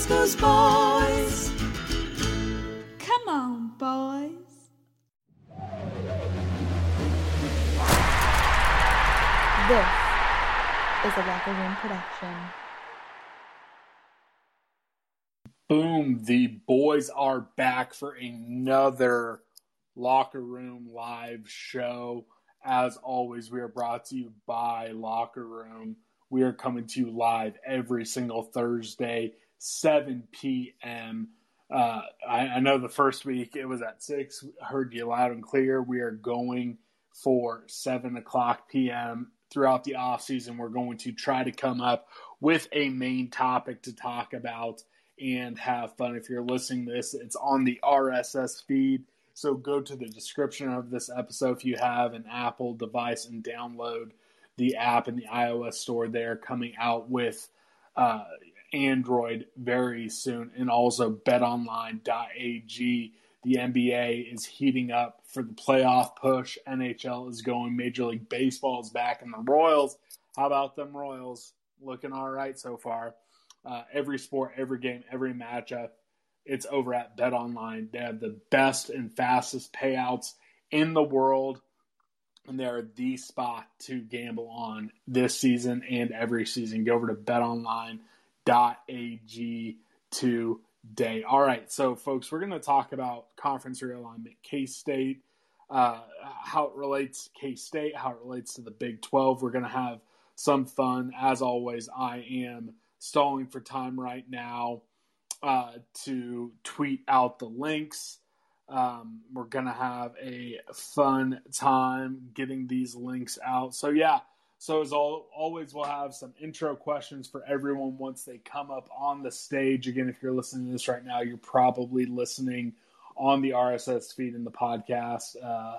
Ooh, boys. Come on, boys. This is a Locker Room production. Boom, the boys are back for another Locker Room live show. As always, we are brought to you by Locker Room. We are coming to you live every single Thursday, 7 p.m. Uh, I, I know the first week it was at 6, heard you loud and clear. We are going for 7 o'clock p.m. throughout the off season. We're going to try to come up with a main topic to talk about and have fun. If you're listening this, it's on the RSS feed. So go to the description of this episode if you have an Apple device and download the app in the iOS store They're coming out with uh, Android very soon and also betonline.ag. The NBA is heating up for the playoff push. NHL is going. Major League Baseball is back, and the Royals. How about them Royals? Looking all right so far. Uh, every sport, every game, every matchup, it's over at BetOnline. They have the best and fastest payouts in the world, and they're the spot to gamble on this season and every season. Go over to betonline.ag today. All right, so folks, we're going to talk about conference realignment, K State, uh, how it relates K State, how it relates to the Big 12. We're going to have some fun. As always, I am stalling for time right now uh, to tweet out the links. Um, we're gonna have a fun time getting these links out. So yeah, so as all, always, we'll have some intro questions for everyone once they come up on the stage. Again, if you're listening to this right now, you're probably listening on the RSS feed in the podcast uh,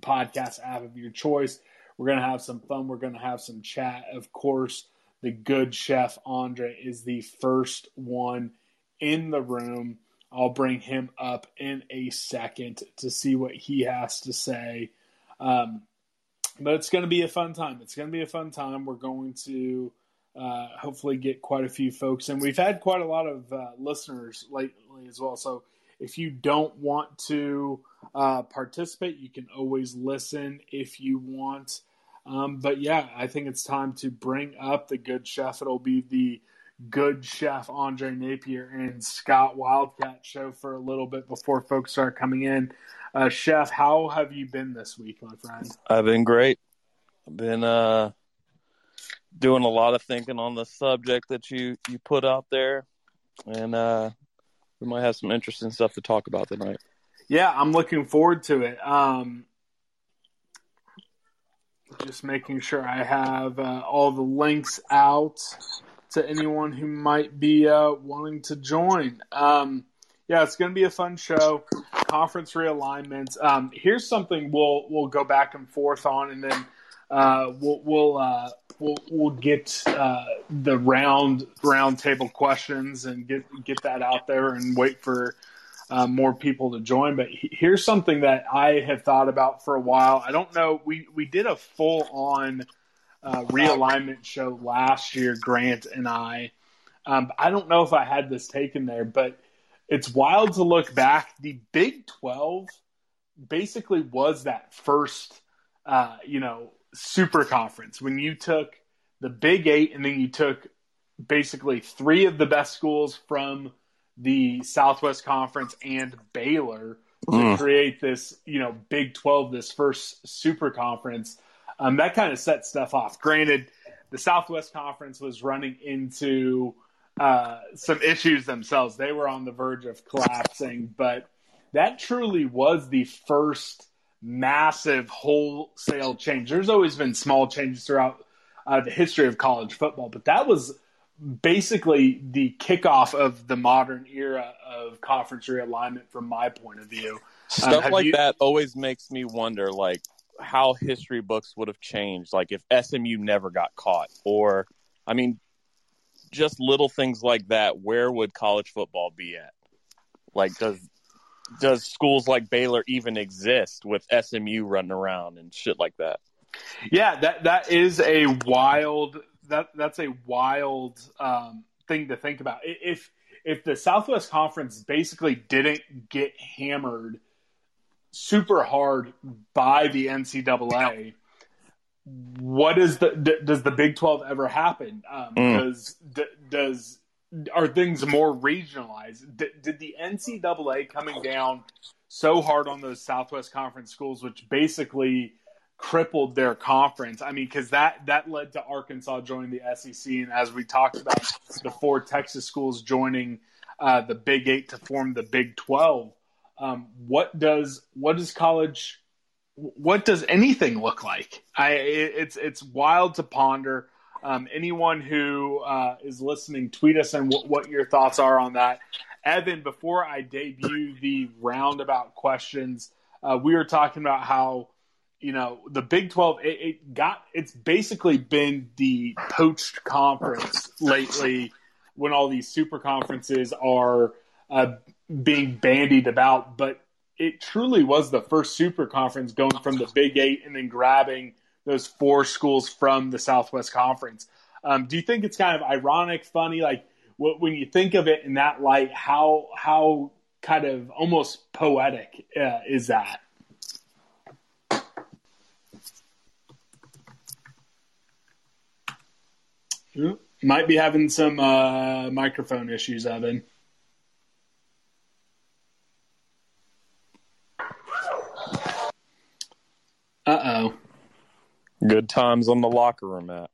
podcast app of your choice. We're gonna have some fun. We're gonna have some chat, of course the good chef Andre is the first one in the room. I'll bring him up in a second to see what he has to say. Um, but it's going to be a fun time. It's going to be a fun time. We're going to uh, hopefully get quite a few folks, and we've had quite a lot of uh, listeners lately as well. So if you don't want to uh, participate, you can always listen if you want. Um, but yeah, I think it's time to bring up the good chef. It'll be the good chef Andre Napier and Scott Wildcat show for a little bit before folks start coming in. Uh, chef, how have you been this week, my friend? I've been great. I've been uh, doing a lot of thinking on the subject that you you put out there, and uh, we might have some interesting stuff to talk about tonight. Yeah, I'm looking forward to it. Um, just making sure I have uh, all the links out to anyone who might be uh, wanting to join. Um, yeah, it's going to be a fun show. Conference realignment. Um, here's something we'll we'll go back and forth on, and then uh, we'll we'll, uh, we'll we'll get uh, the round round table questions and get get that out there and wait for uh, more people to join. But here's something that I have thought about for a while. I don't know. We we did a full on uh, realignment show last year, Grant and I. Um, I don't know if I had this taken there, but it's wild to look back. The Big Twelve basically was that first, uh, you know, super conference when you took the Big Eight and then you took basically three of the best schools from the Southwest Conference and Baylor to mm. create this, you know, Big 12, this first super conference. Um, that kind of set stuff off. Granted, the Southwest Conference was running into uh, some issues themselves. They were on the verge of collapsing, but that truly was the first massive wholesale change. There's always been small changes throughout uh, the history of college football, but that was basically the kickoff of the modern era of conference realignment from my point of view. Um, Stuff like you... that always makes me wonder, like how history books would have changed, like if SMU never got caught, or I mean, just little things like that. Where would college football be at? Like, does does schools like Baylor even exist with SMU running around and shit like that? Yeah, that that is a wild that that's a wild um, thing to think about. If if the Southwest Conference basically didn't get hammered super hard by the NCAA, what is the d- does the Big Twelve ever happen? Um, mm. Does d- does are things more regionalized? D- did the NCAA coming down so hard on those Southwest Conference schools, which basically crippled their conference. I mean, because that that led to Arkansas joining the SEC, and as we talked about, the four Texas schools joining uh, the Big Eight to form the Big Twelve. Um, what does what does college? What does anything look like? I it, it's it's wild to ponder. Um, anyone who uh, is listening, tweet us and w- what your thoughts are on that. Evan, before I debut the roundabout questions, uh, we were talking about how you know the Big Twelve it, it, got it's basically been the poached conference lately when all these super conferences are uh, being bandied about, but it truly was the first super conference going from the Big Eight and then grabbing those four schools from the Southwest Conference. Um, do you think it's kind of ironic, funny, like when you think of it in that light? How how kind of almost poetic uh, is that? Might be having some uh, microphone issues, Evan. Good times on the locker room, Matt.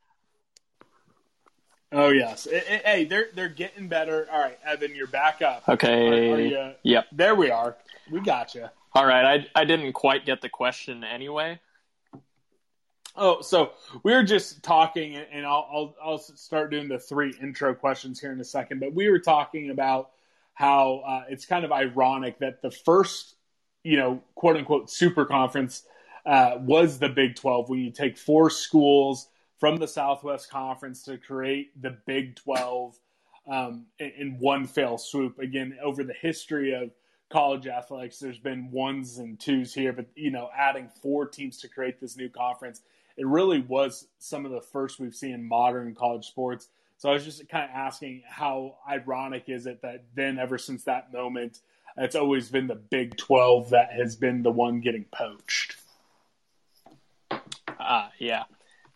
Oh yes. Hey, they're they're getting better. All right, Evan, you're back up. Okay. Are, are you, yep. There we are. We got you. All right. I I didn't quite get the question anyway. Oh, so we were just talking, and I'll, I'll, I'll start doing the three intro questions here in a second. But we were talking about how uh, it's kind of ironic that the first, you know, quote unquote super conference uh, was the Big Twelve. When you take four schools from the Southwest Conference to create the Big Twelve um, in, in one fell swoop. Again, over the history of college athletics, there's been ones and twos here, but you know, adding four teams to create this new conference it really was some of the first we've seen in modern college sports. So I was just kind of asking how ironic is it that then, ever since that moment, it's always been the Big 12 that has been the one getting poached. Uh, yeah.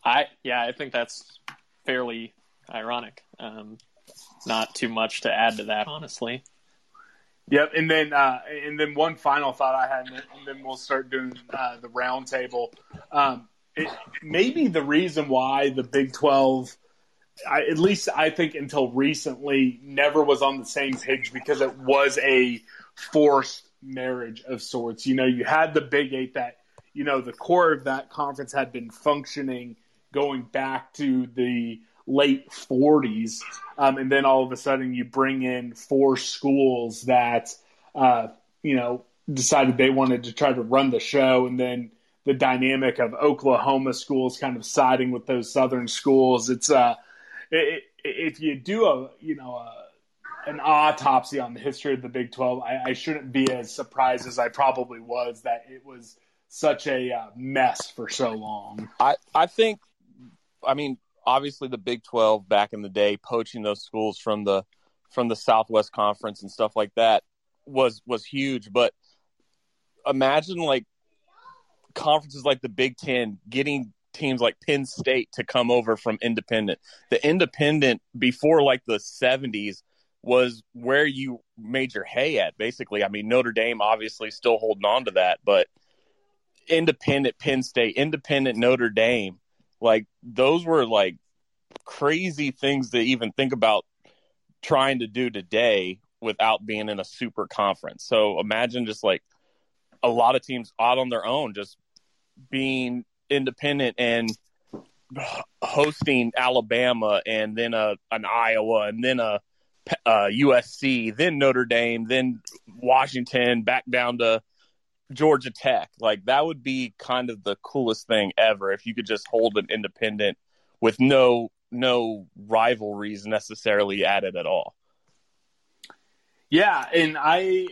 I yeah, I think that's fairly ironic. Um, not too much to add to that, honestly. Yep, and then uh, and then one final thought I had, and then we'll start doing uh, the roundtable. Um, it may the reason why the Big 12, I, at least I think until recently, never was on the same page because it was a forced marriage of sorts. You know, you had the Big Eight that, you know, the core of that conference had been functioning going back to the late 40s. Um, and then all of a sudden you bring in four schools that, uh, you know, decided they wanted to try to run the show and then the dynamic of Oklahoma schools kind of siding with those Southern schools. It's uh, it, if you do a you know a, an autopsy on the history of the Big Twelve, I, I, shouldn't be as surprised as I probably was that it was such a uh, mess for so long. I I think, I mean, obviously the Big Twelve back in the day, poaching those schools from the from the Southwest Conference and stuff like that was was huge, but imagine like conferences like the Big Ten getting teams like Penn State to come over from independent. The independent before like the 70s was where you made your hay at, basically. I mean, Notre Dame obviously still holding on to that, but independent Penn State, independent Notre Dame, like those were like crazy things to even think about trying to do today without being in a super conference. So imagine just like a lot of teams out on their own, just being independent and hosting Alabama and then a an Iowa and then a, a USC, then Notre Dame, then Washington, back down to Georgia Tech. Like that would be kind of the coolest thing ever if you could just hold an independent with no no rivalries necessarily added at all. Yeah, and I,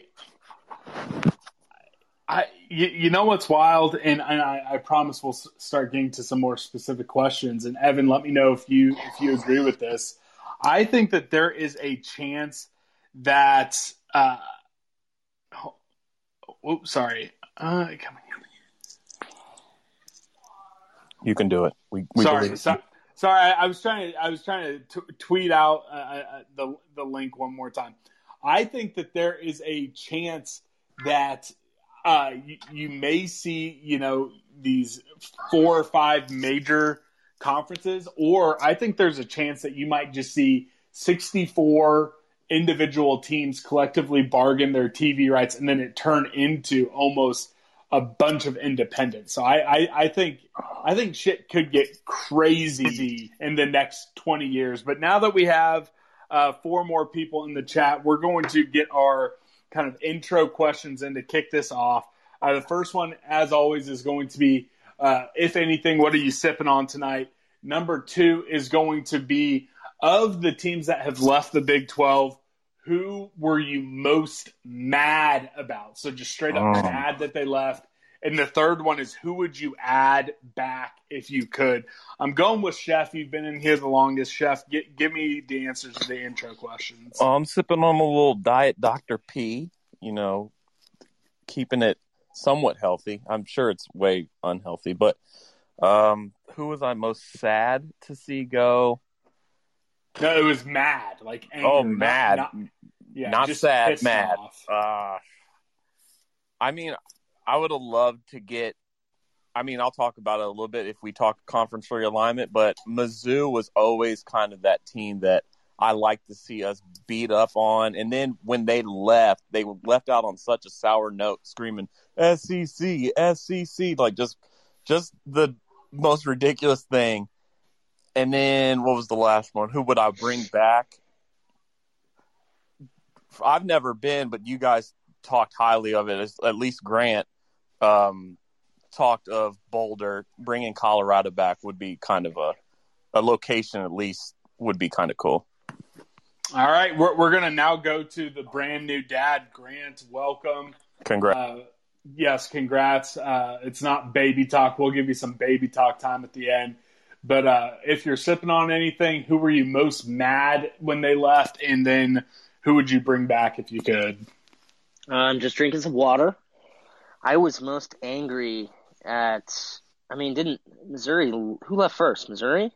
I, you, you know what's wild, and, and I, I promise we'll start getting to some more specific questions. And Evan, let me know if you if you agree with this. I think that there is a chance that. Uh, oh, sorry. Uh, come on. You can do it. We, we sorry, so, sorry. I, I, was trying to. I was trying to t- tweet out uh, uh, the the link one more time. I think that there is a chance that uh, you, you, may see, you know, these four or five major conferences, or I think there's a chance that you might just see 64 individual teams collectively bargain their TV rights, and then it turn into almost a bunch of independents. So I, I, I think I think shit could get crazy in the next 20 years. But now that we have uh, four more people in the chat. We're going to get our kind of intro questions in to kick this off. Uh, the first one, as always, is going to be uh, if anything, what are you sipping on tonight? Number two is going to be of the teams that have left the Big 12, who were you most mad about? So just straight up um. mad that they left. And the third one is who would you add back if you could? I'm going with Chef. You've been in here the longest, Chef. Get, give me the answers to the intro questions. I'm sipping on a little Diet Dr. P, you know, keeping it somewhat healthy. I'm sure it's way unhealthy, but um, who was I most sad to see go? No, it was mad. Like angry, oh, mad. Not, not, yeah, not sad, mad. Uh, I mean, I would have loved to get. I mean, I'll talk about it a little bit if we talk conference realignment, but Mizzou was always kind of that team that I like to see us beat up on. And then when they left, they left out on such a sour note, screaming SEC, SEC, like just just the most ridiculous thing. And then what was the last one? Who would I bring back? I've never been, but you guys talked highly of it. At least Grant um, talked of Boulder bringing Colorado back would be kind of a a location at least would be kind of cool. All right, we're we're gonna now go to the brand new dad, Grant. Welcome. Congrats. Uh, yes, congrats. Uh, it's not baby talk. We'll give you some baby talk time at the end. But uh, if you're sipping on anything, who were you most mad when they left, and then who would you bring back if you could? I'm just drinking some water. I was most angry at. I mean, didn't Missouri? Who left first? Missouri.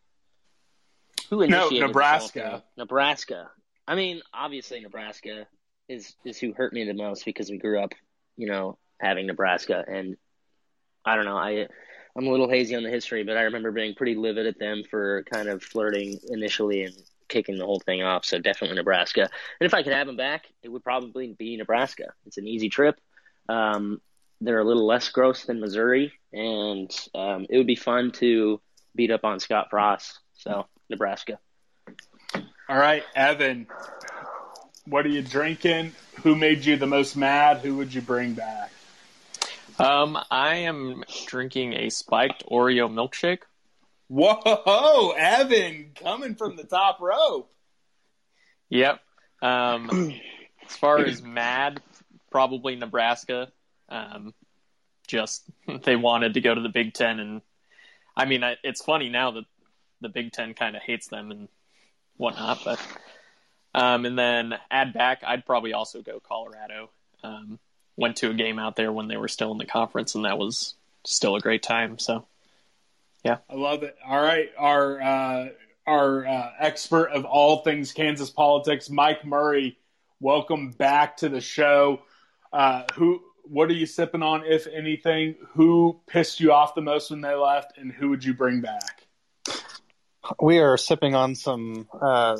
Who initiated? No, Nebraska. Nebraska. I mean, obviously Nebraska is is who hurt me the most because we grew up, you know, having Nebraska, and I don't know. I I'm a little hazy on the history, but I remember being pretty livid at them for kind of flirting initially and kicking the whole thing off. So definitely Nebraska. And if I could have them back, it would probably be Nebraska. It's an easy trip. Um, they're a little less gross than Missouri, and um, it would be fun to beat up on Scott Frost. So Nebraska. All right, Evan, what are you drinking? Who made you the most mad? Who would you bring back? Um, I am drinking a spiked Oreo milkshake. Whoa, Evan, coming from the top rope. Yep. Um, as far as mad, probably Nebraska. Um, just they wanted to go to the Big Ten, and I mean, I, it's funny now that the Big Ten kind of hates them and whatnot. But um, and then add back, I'd probably also go Colorado. Um, went to a game out there when they were still in the conference, and that was still a great time. So, yeah, I love it. All right, our uh, our uh, expert of all things Kansas politics, Mike Murray. Welcome back to the show. Uh, who what are you sipping on, if anything? Who pissed you off the most when they left, and who would you bring back? We are sipping on some uh,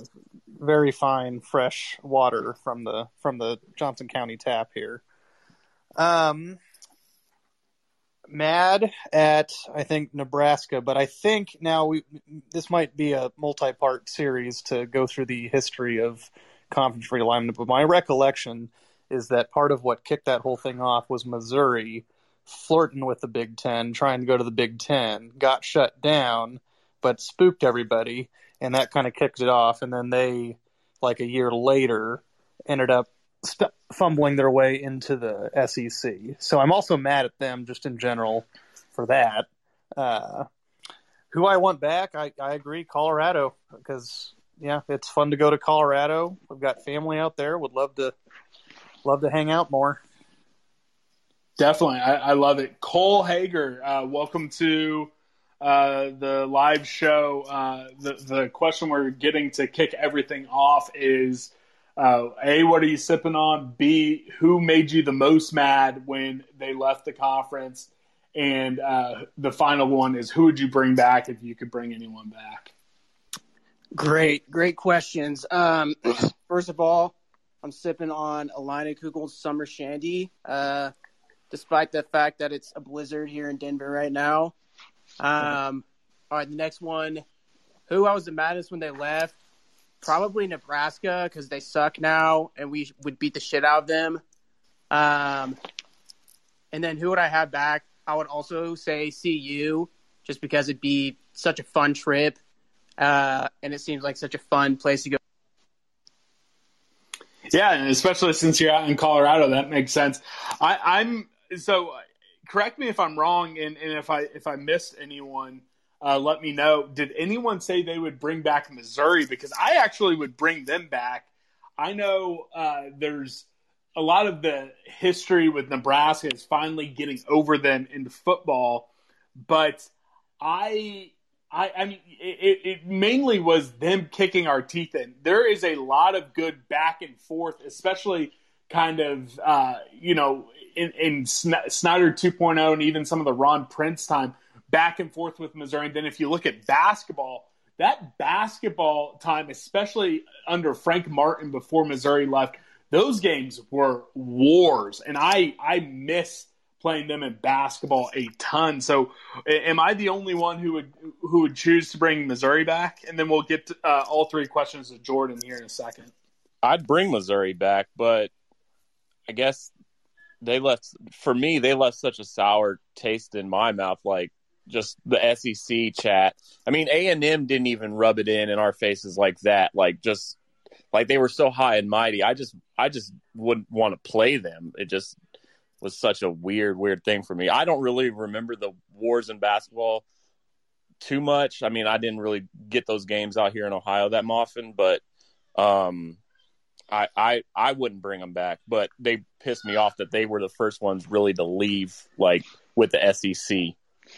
very fine, fresh water from the from the Johnson County tap here. Um, mad at I think Nebraska, but I think now we this might be a multi-part series to go through the history of conference realignment. But my recollection is that part of what kicked that whole thing off was Missouri flirting with the Big Ten, trying to go to the Big Ten, got shut down, but spooked everybody, and that kind of kicked it off. And then they, like a year later, ended up st- fumbling their way into the SEC. So I'm also mad at them just in general for that. Uh, who I want back, I, I agree, Colorado, because yeah, it's fun to go to Colorado. We've got family out there. Would love to love to hang out more. Definitely, I, I love it. Cole Hager, uh, welcome to uh, the live show. Uh, the the question we're getting to kick everything off is uh, A, what are you sipping on? B, who made you the most mad when they left the conference? And uh, the final one is who would you bring back if you could bring anyone back? Great, great questions. Um, first of all, I'm sipping on Leinenkugel's Summer Shandy, uh, despite the fact that it's a blizzard here in Denver right now. Um, all right, the next one. Who I was the maddest when they left? Probably Nebraska because they suck now, and we would beat the shit out of them. Um, and then who would I have back? I would also say CU, just because it'd be such a fun trip, uh, and it seems like such a fun place to go. Yeah, and especially since you're out in Colorado, that makes sense. I, I'm so. Correct me if I'm wrong, and, and if I if I missed anyone uh, let me know. Did anyone say they would bring back Missouri? Because I actually would bring them back. I know uh, there's a lot of the history with Nebraska is finally getting over them into football, but I. I, I mean, it, it mainly was them kicking our teeth in. There is a lot of good back and forth, especially kind of, uh, you know, in, in Snyder 2.0 and even some of the Ron Prince time back and forth with Missouri. And then if you look at basketball, that basketball time, especially under Frank Martin before Missouri left, those games were wars. And I, I miss playing them in basketball a ton. So am I the only one who would, who would choose to bring Missouri back? And then we'll get to, uh, all three questions to Jordan here in a second. I'd bring Missouri back, but I guess they left for me they left such a sour taste in my mouth like just the SEC chat. I mean, A and M didn't even rub it in in our faces like that. Like just like they were so high and mighty. I just I just wouldn't want to play them. It just was such a weird weird thing for me. I don't really remember the wars in basketball too much. I mean, I didn't really get those games out here in Ohio that often, but um I, I I wouldn't bring them back, but they pissed me off that they were the first ones really to leave like with the SEC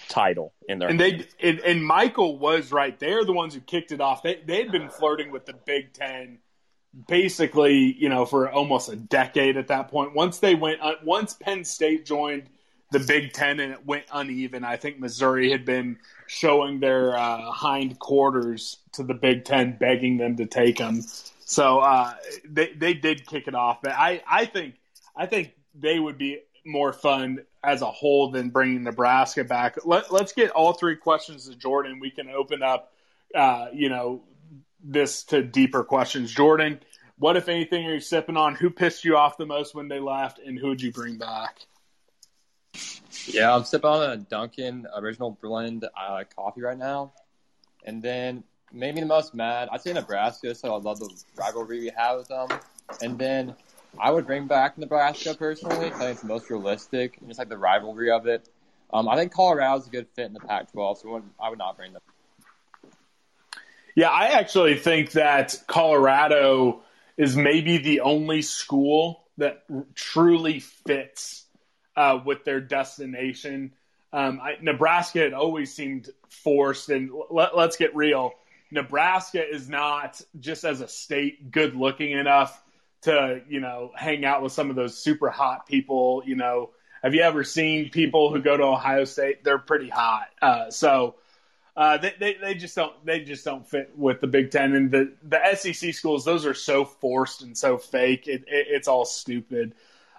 title in there. And they and, and, Michael was right. They're the ones who kicked it off. They they'd been flirting with the Big Ten basically, you know, for almost a decade at that point. Once they went, uh, once Penn State joined the Big Ten and it went uneven, I think Missouri had been showing their uh, hind quarters to the Big Ten, begging them to take them. So uh, they they did kick it off, but I I think I think they would be more fun as a whole than bringing Nebraska back. Let, us get all three questions to Jordan. We can open up, uh, you know, this to deeper questions. Jordan, what if anything are you sipping on? Who pissed you off the most when they left, and who would you bring back? Yeah, I'm sipping on a Dunkin' original blend uh, coffee right now, and then maybe the most mad. I'd say Nebraska, so I love the rivalry we have with them, and then I would bring back Nebraska personally. I think it's most realistic, and just like the rivalry of it. Um, I think Colorado's a good fit in the Pac-12, so I would not bring them. Yeah, I actually think that Colorado is maybe the only school that truly fits uh, with their destination. Um, I, Nebraska had always seemed forced, and let, let's get real. Nebraska is not just as a state good looking enough to you know hang out with some of those super hot people. You know, have you ever seen people who go to Ohio State? They're pretty hot. Uh, so. Uh, they, they, they just don't they just don't fit with the Big Ten and the the SEC schools. Those are so forced and so fake. It, it, it's all stupid.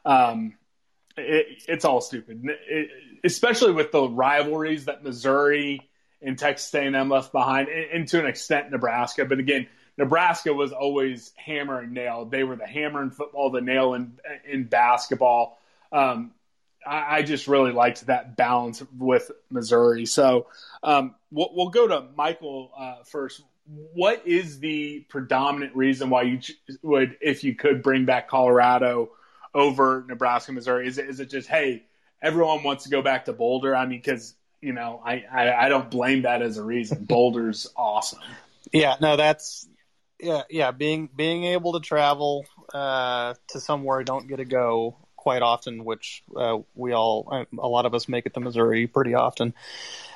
Um, it, it's all stupid. Especially with the rivalries that Missouri and Texas A&M left behind, and, and to an extent Nebraska. But again, Nebraska was always hammer and nail. They were the hammer in football, the nail in in basketball. Um, I, I, just really liked that balance with Missouri. So um, we'll, we'll, go to Michael uh, first. What is the predominant reason why you would, if you could, bring back Colorado over Nebraska, Missouri? Is it is it just hey, everyone wants to go back to Boulder? I mean, because you know, I, I I don't blame that as a reason. Boulder's awesome. Yeah, no, that's yeah, yeah. Being being able to travel uh, to somewhere I don't get to go quite often, which uh, we all, a lot of us make it to Missouri pretty often.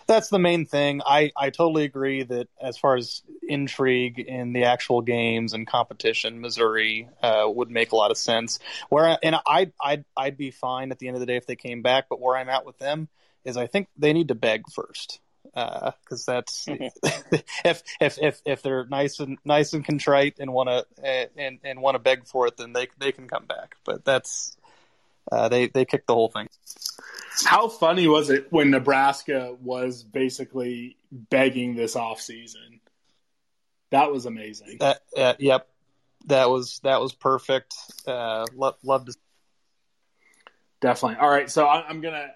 That's the main thing. I, I totally agree that as far as intrigue in the actual games and competition, Missouri uh, would make a lot of sense. Where and I I'd I'd be fine at the end of the day if they came back, but where I'm at with them is I think they need to beg first because uh, that's if if if if they're nice and nice and contrite and want to and and want to beg for it, then they they can come back. But that's uh, they they kicked the whole thing. How funny was it when Nebraska was basically begging this off season? That was amazing. That uh, yep, that was that was perfect. Uh, love love to. Definitely. All right, so I'm gonna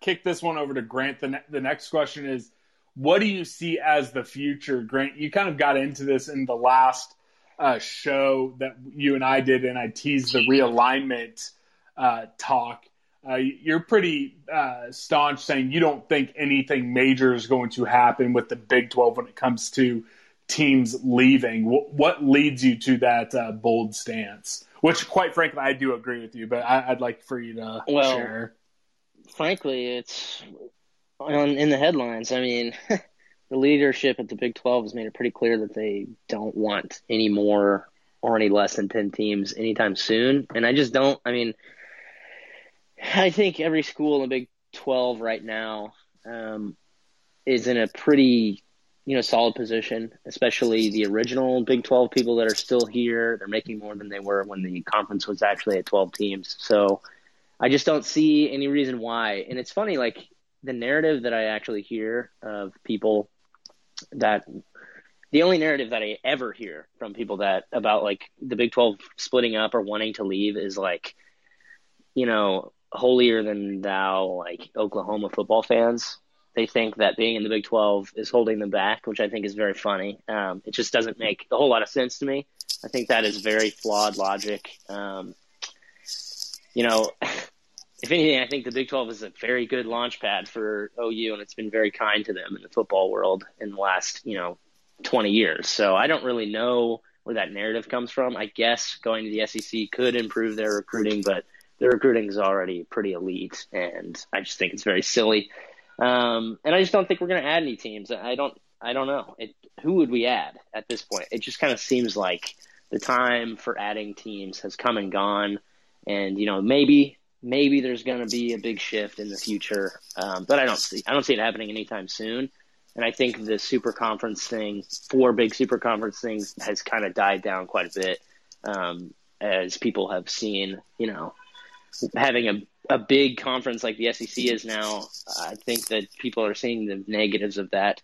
kick this one over to Grant. The, ne- the next question is what do you see as the future, Grant? You kind of got into this in the last uh, show that you and I did, and I teased the realignment uh, talk. Uh, you're pretty uh, staunch saying you don't think anything major is going to happen with the Big 12 when it comes to teams leaving. What, what leads you to that uh, bold stance? Which, quite frankly, I do agree with you, but I, would like for you to well, share frankly, it's on in the headlines. I mean, the leadership at the Big 12 has made it pretty clear that they don't want any more or any less than 10 teams anytime soon. And I just don't, I mean, I think every school in the Big 12 right now um, is in a pretty, you know, solid position, especially the original Big 12 people that are still here. They're making more than they were when the conference was actually at 12 teams. So, I just don't see any reason why. And it's funny, like the narrative that I actually hear of people that the only narrative that I ever hear from people that about like the Big 12 splitting up or wanting to leave is like, you know, holier than thou, like Oklahoma football fans. They think that being in the Big 12 is holding them back, which I think is very funny. Um, it just doesn't make a whole lot of sense to me. I think that is very flawed logic. Um, you know, if anything, I think the Big 12 is a very good launch pad for OU, and it's been very kind to them in the football world in the last, you know, 20 years. So I don't really know where that narrative comes from. I guess going to the SEC could improve their recruiting, but their recruiting is already pretty elite, and I just think it's very silly. Um, and I just don't think we're going to add any teams. I don't. I don't know. It, who would we add at this point? It just kind of seems like the time for adding teams has come and gone. And you know, maybe maybe there's going to be a big shift in the future, um, but I don't see I don't see it happening anytime soon. And I think the super conference thing, four big super conference things, has kind of died down quite a bit um, as people have seen. You know, having a a big conference like the SEC is now, I think that people are seeing the negatives of that.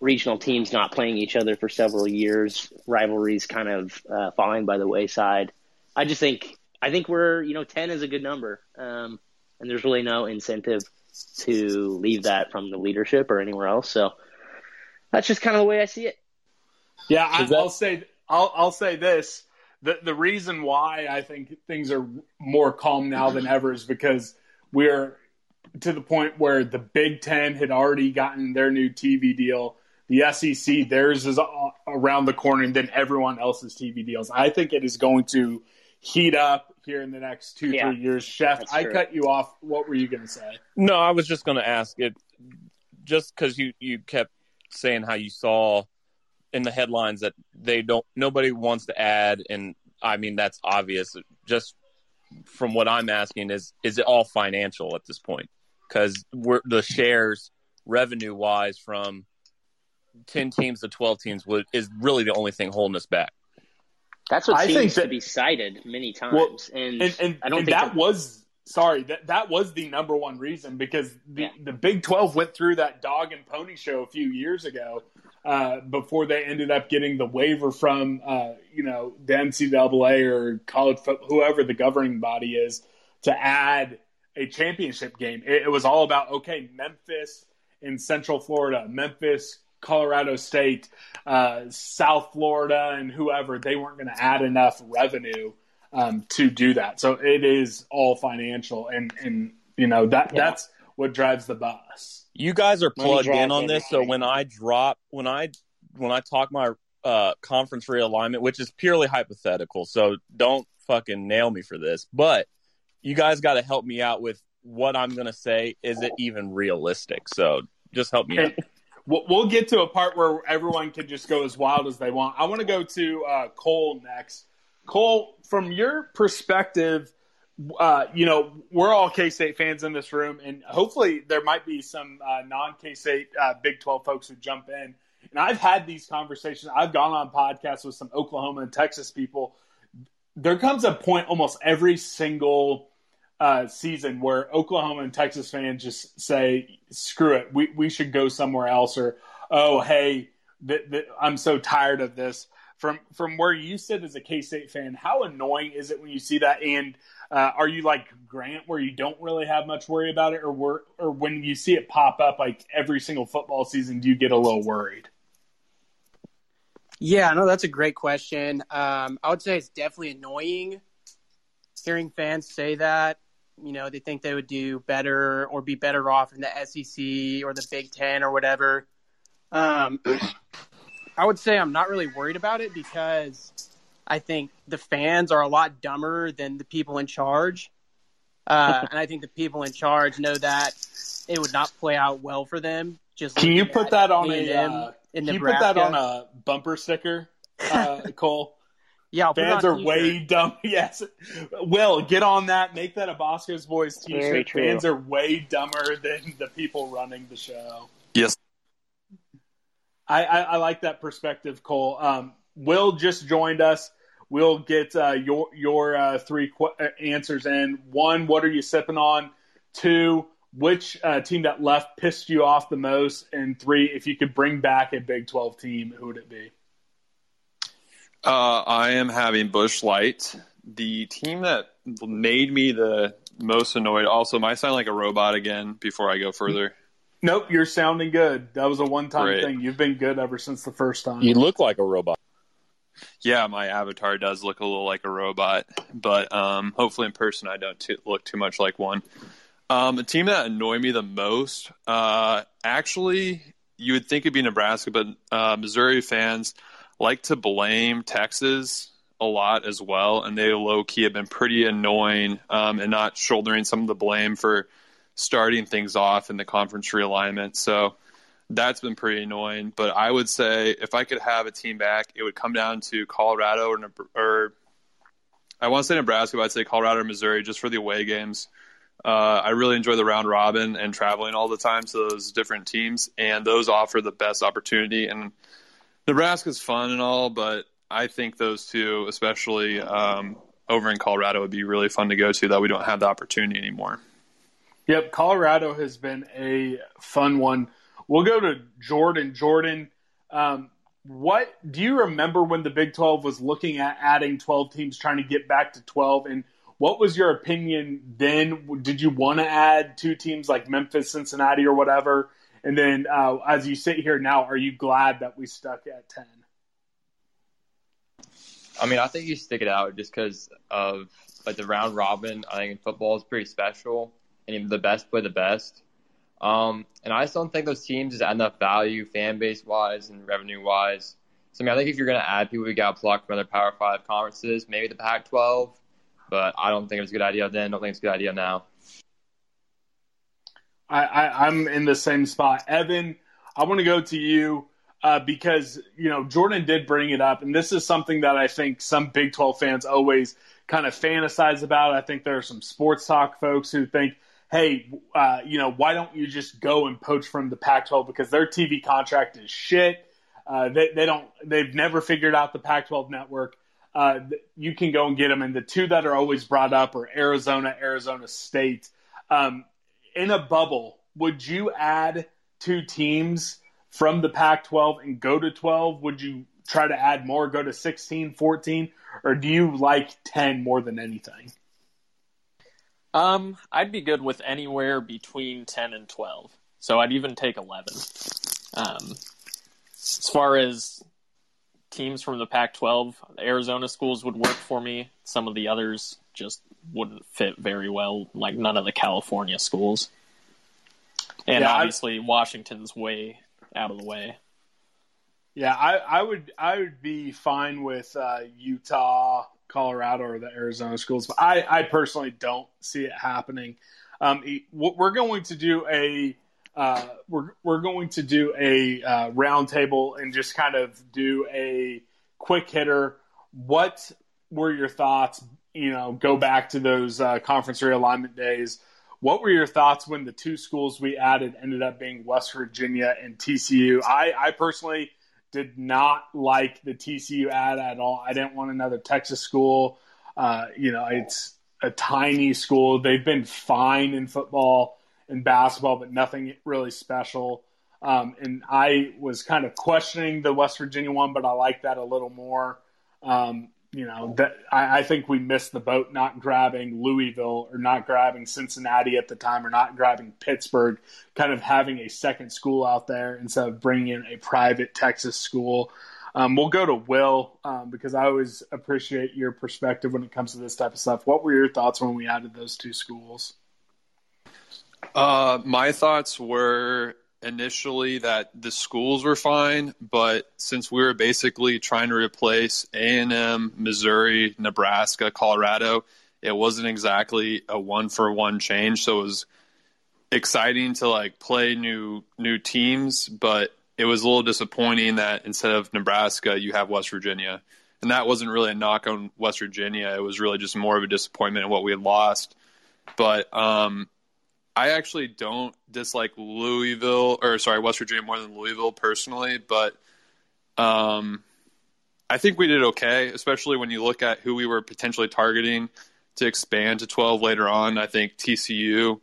Regional teams not playing each other for several years, rivalries kind of uh, falling by the wayside. I just think I think we're you know ten is a good number, um, and there's really no incentive to leave that from the leadership or anywhere else. So that's just kind of the way I see it. Yeah, I, will say I'll I'll say this. The the reason why I think things are more calm now than ever is because we're to the point where the Big Ten had already gotten their new TV deal. The SEC, theirs is around the corner, and then everyone else's TV deals. I think it is going to heat up here in the next two yeah, three years. Chef, I cut you off. What were you going to say? No, I was just going to ask it. Just because you you kept saying how you saw in the headlines that they don't nobody wants to add, and I mean that's obvious. Just from what I'm asking is is it all financial at this point? Because we're the shares revenue wise from ten teams to twelve teams would, is really the only thing holding us back. That's what I seems that, to be cited many times, well, and, and, and, I don't and think that was sorry, that that was the number one reason because the, Yeah. the Big Twelve went through that dog and pony show a few years ago uh, before they ended up getting the waiver from uh, you know the NCAA or college whoever the governing body is to add a championship game. It, it was all about okay, Memphis in Central Florida, Memphis. Colorado State, uh, South Florida, and whoever, they weren't going to add enough revenue um, to do that. So it is all financial, and and you know that Yeah. that's what drives the bus. You guys are plugged in on this, so when I drop when I when I talk my uh, conference realignment, which is purely hypothetical, so don't fucking nail me for this, but you guys got to help me out with what I'm going to say. Is it even realistic? So just help me out. We'll, get to a part where everyone can just go as wild as they want. I want to go to uh, Cole next. Cole, from your perspective, uh, you know we're all K State fans in this room, and hopefully there might be some uh, non K State uh, Big Twelve folks who jump in. And I've had these conversations. I've gone on podcasts with some Oklahoma and Texas people. There comes a point almost every single uh, season where Oklahoma and Texas fans just say, "Screw it, we we should go somewhere else," or "Oh, hey, th- th- I'm so tired of this." From from where you sit as a K State fan, how annoying is it when you see that? And uh, are you like Grant, where you don't really have much worry about it, or or when you see it pop up like every single football season, do you get a little worried? Yeah, no, that's a great question. Um, I would say it's definitely annoying hearing fans say that. You know, they think they would do better or be better off in the SEC or the Big Ten or whatever. Um, I would say I'm not really worried about it because I think the fans are a lot dumber than the people in charge. Uh, and I think the people in charge know that it would not play out well for them. Just Can you put that on a A&M uh, in Can you put that on a bumper sticker, uh, Cole? Yeah, I'll Fans are t-shirt. way dumb. Yes. Will, get on that. Make that a Bosco's Boys t Very shirt. Fans are way dumber than the people running the show. Yes. I, I, I like that perspective, Cole. Um, Will just joined us. We'll get uh, your your uh, three qu- uh, answers in. One, what are you sipping on? Two, which uh, team that left pissed you off the most? And three, if you could bring back a Big Twelve team, who would it be? Uh, I am having Busch Light. The team that made me the most annoyed. Also, might sound like a robot again before I go further. Nope, you're sounding good. That was a one time thing. You've been good ever since the first time. You look like a robot. Yeah, my avatar does look a little like a robot, but um, hopefully in person I don't too, look too much like one. Um, a team that annoyed me the most, uh, actually, you would think it'd be Nebraska, but uh, Missouri fans like to blame Texas a lot as well, and they low key have been pretty annoying um, and not shouldering some of the blame for starting things off in the conference realignment. So that's been pretty annoying. But I would say if I could have a team back, it would come down to Colorado or, or I want to say Nebraska, but I'd say Colorado or Missouri just for the away games. Uh, I really enjoy the round robin and traveling all the time to those different teams, and those offer the best opportunity. And Nebraska's fun and all, but I think those two, especially um, over in Colorado, would be really fun to go to that we don't have the opportunity anymore. Yep, Colorado has been a fun one. We'll go to Jordan. Jordan, um, what do you remember when the Big 12 was looking at adding 12 teams, trying to get back to 12? And what was your opinion then? Did you want to add two teams like Memphis, Cincinnati, or whatever? And then uh, as you sit here now, are you glad that we stuck at 10? I mean, I think you stick it out just because of like the round robin. I think in football is pretty special, and the best play the best. Um, and I just don't think those teams just add enough value, fan base wise and revenue wise. So I mean, I think if you're going to add people, we got to pluck from other Power Five conferences, maybe the Pac-12. But I don't think it was a good idea then. I Don't think it's a good idea now. I, I, I'm in the same spot. Evan, I want to go to you uh, because, you know, Jordan did bring it up, and this is something that I think some Big 12 fans always kind of fantasize about. I think there are some sports talk folks who think, hey, uh, you know, why don't you just go and poach from the Pac 12 because their TV contract is shit. Uh, they, they don't, they've never figured out the Pac 12 network. uh, you can go and get them. And the two that are always brought up are Arizona, Arizona State. Um, in a bubble, would you add two teams from the Pac 12 and go to 12? Would you try to add more, go to 16, 14, or do you like 10 more than anything? Um, I'd be good with anywhere between 10 and 12. So I'd even take 11. Um, as far as teams from the Pac 12, Arizona schools would work for me. Some of the others just wouldn't fit very well, like none of the California schools. And Yeah, I- obviously, Washington's way out of the way. Yeah, I, I would I would be fine with uh, Utah, Colorado, or the Arizona schools, but I, I personally don't see it happening. Um, we're going to do a uh, we're we're going to do a uh, roundtable and just kind of do a quick hitter. What were your thoughts? You know, go back to those uh, conference realignment days. What were your thoughts when the two schools we added ended up being West Virginia and TCU? I, I personally did not like the TCU ad at all. I didn't want another Texas school. Uh, you know, it's a tiny school. They've been fine in football and basketball, but nothing really special. Um, and I was kind of questioning the West Virginia one, but I like that a little more. Um, you know, that I, I think we missed the boat not grabbing Louisville or not grabbing Cincinnati at the time or not grabbing Pittsburgh, kind of having a second school out there instead of bringing in a private Texas school. Um, we'll go to Will um, because I always appreciate your perspective when it comes to this type of stuff. What were your thoughts when we added those two schools? Uh, my thoughts were initially that the schools were fine, but since we were basically trying to replace A&M, Missouri, Nebraska, Colorado, it wasn't exactly a one for one change. So it was exciting to like play new new teams, but it was a little disappointing that instead of Nebraska, you have West Virginia. And that wasn't really a knock on West Virginia. It was really just more of a disappointment in what we had lost. But um, I actually don't dislike Louisville or sorry West Virginia more than Louisville personally, but um, I think we did okay, especially when you look at who we were potentially targeting to expand to 12 later on. I think TCU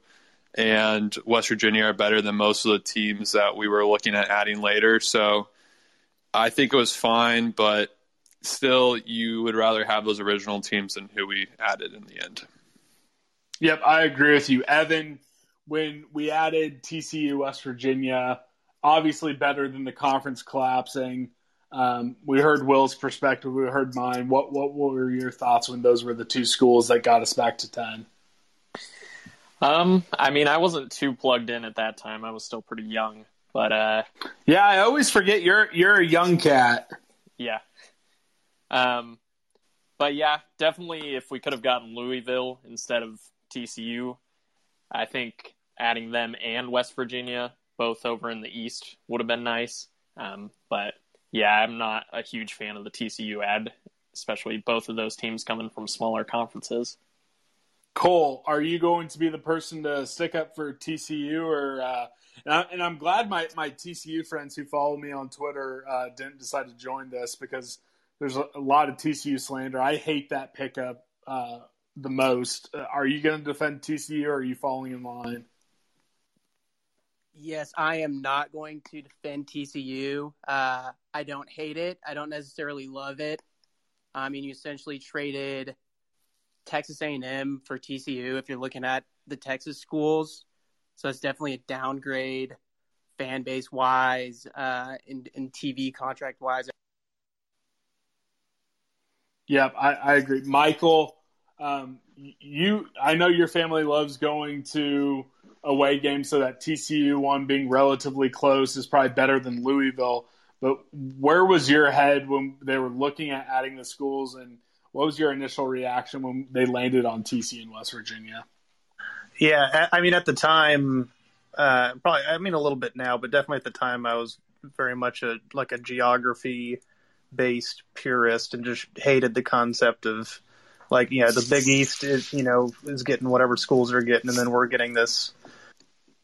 and West Virginia are better than most of the teams that we were looking at adding later. So I think it was fine, but still, you would rather have those original teams than who we added in the end. Yep, I agree with you, Evan. When we added TCU West Virginia, obviously better than the conference collapsing. Um, we heard Will's perspective. We heard mine. What what were your thoughts when those were the two schools that got us back to ten? Um, I mean, I wasn't too plugged in at that time. I was still pretty young, but uh, Yeah, I always forget you're you're a young cat. yeah. Um, but yeah, definitely if we could have gotten Louisville instead of TCU, I think adding them and West Virginia both over in the East would have been nice. Um, but yeah, I'm not a huge fan of the TCU ad, especially both of those teams coming from smaller conferences. Cole, are you going to be the person to stick up for TCU or? Uh, and, I, I'm glad my my TCU friends who follow me on Twitter uh, didn't decide to join this because there's a, a lot of TCU slander. I hate that pickup uh, the most. Uh, are you going to defend TCU or are you falling in line? Yes, I am not going to defend TCU. Uh, I don't hate it. I don't necessarily love it. I mean, you essentially traded Texas A&M for TCU if you're looking at the Texas schools. So it's definitely a downgrade, fan base wise, uh, and, and TV contract wise. Yep, I, I agree. Michael, um, you, I know your family loves going to away game, so that TCU one being relatively close is probably better than Louisville. But where was your head when they were looking at adding the schools, and what was your initial reaction when they landed on TCU in West Virginia? Yeah, I mean, at the time, uh, probably. I mean, a little bit now, but definitely at the time, I was very much a like a geography based purist and just hated the concept of like yeah, the Big East is you know is getting whatever schools are getting, and then we're getting this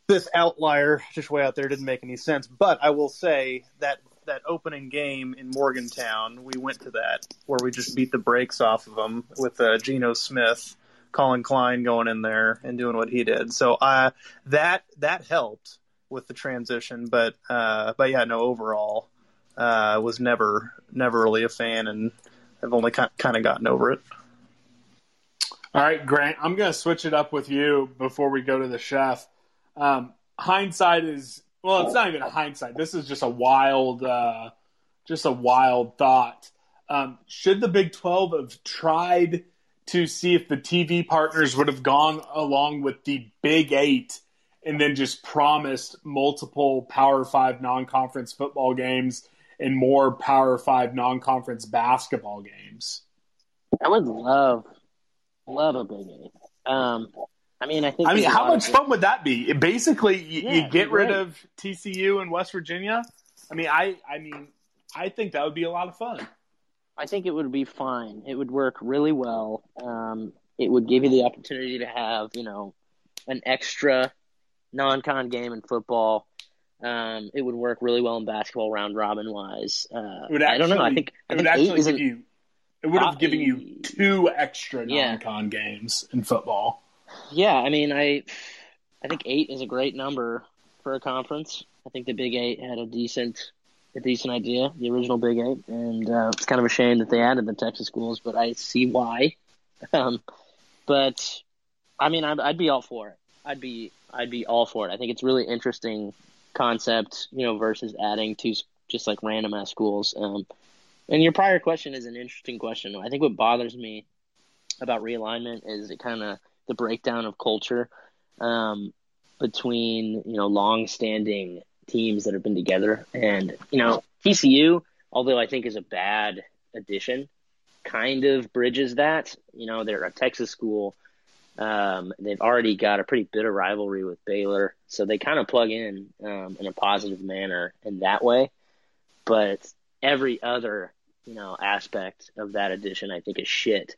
this outlier just way out there didn't make any sense. But I will say that that opening game in Morgantown, we went to that where we just beat the brakes off of them with uh, Geno Smith, Collin Klein going in there and doing what he did. So uh, that that helped with the transition, but uh, but yeah, no, overall, uh, was never never really a fan, and I've only kind of gotten over it. All right, Grant, I'm going to switch it up with you before we go to the chef. Um, hindsight is well, it's not even a hindsight. This is just a wild, uh, just a wild thought. Um, should the Big Twelve have tried to see if the TV partners would have gone along with the Big Eight and then just promised multiple Power Five non-conference football games and more Power Five non-conference basketball games? I would love, love a Big Eight. Um, I mean, I think. I mean, how much fun would that be? Basically, you, Yeah, you get rid great. of TCU and West Virginia. I mean, I, I mean, I think that would be a lot of fun. I think it would be fine. It would work really well. Um, it would give you the opportunity to have, you know, an extra non-con game in football. Um, it would work really well in basketball, round robin wise. Uh, It would I don't know. I think I it think would actually give you. It would have given you two extra non-con games in football. Yeah, I mean, I I think eight is a great number for a conference. I think the Big Eight had a decent a decent idea, the original Big Eight, and uh, it's kind of a shame that they added the Texas schools, but I see why. Um, but I mean, I'd, I'd be all for it. I'd be I'd be all for it. I think it's really interesting concept, you know, versus adding two just like random ass schools. Um, and your prior question is an interesting question. I think what bothers me about realignment is it kind of the breakdown of culture um, between you know long-standing teams that have been together, and you know TCU, although I think is a bad addition, kind of bridges that. You know they're a Texas school. Um, they've already got a pretty bitter rivalry with Baylor, so they kind of plug in um, in a positive manner in that way. But every other you know aspect of that addition, I think, is shit.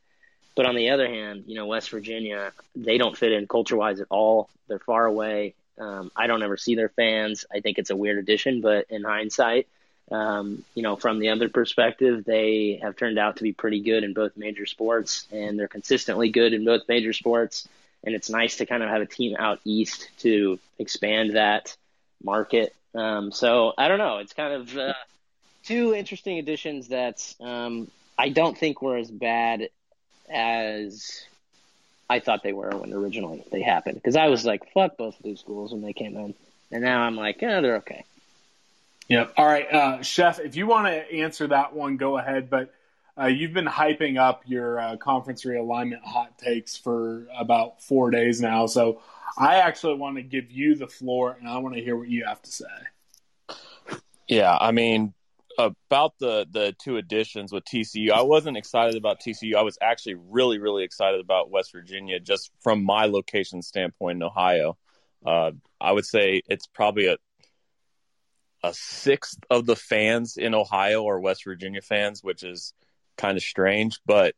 But on the other hand, you know, West Virginia, they don't fit in culture wise at all. They're far away. Um, I don't ever see their fans. I think it's a weird addition, but in hindsight, um, you know, from the other perspective, they have turned out to be pretty good in both major sports, and they're consistently good in both major sports. And it's nice to kind of have a team out east to expand that market. Um, so I don't know. It's kind of uh, two interesting additions that um, I don't think were as bad as I thought they were when originally they happened. Because I was like, fuck both of these schools when they came in. And now I'm like, yeah, they're okay. Yep. All right, uh, Chef, if you want to answer that one, go ahead. But uh, you've been hyping up your uh, conference realignment hot takes for about four days now. So I actually want to give you the floor, and I want to hear what you have to say. Yeah, I mean, about the the two additions with TCU, I wasn't excited about TCU. I was actually really, really excited about West Virginia, just from my location standpoint in Ohio. Uh, I would say it's probably a a sixth of the fans in Ohio are West Virginia fans, which is kind of strange, but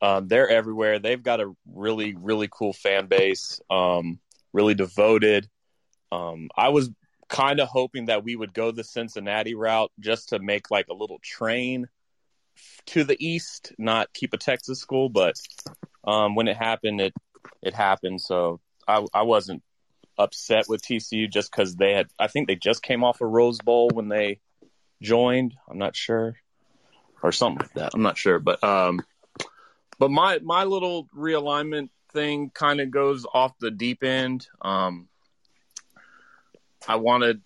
um, they're everywhere. They've got a really, really cool fan base, um, really devoted. Um, I was kind of hoping that we would go the Cincinnati route just to make like a little train to the east, not keep a Texas school. But um, when it happened, it it happened. So I, I wasn't upset with TCU just because they had. I think they just came off a Rose Bowl when they joined. I'm not sure, or something like that. I'm not sure, but um, but my my little realignment thing kind of goes off the deep end. Um, I wanted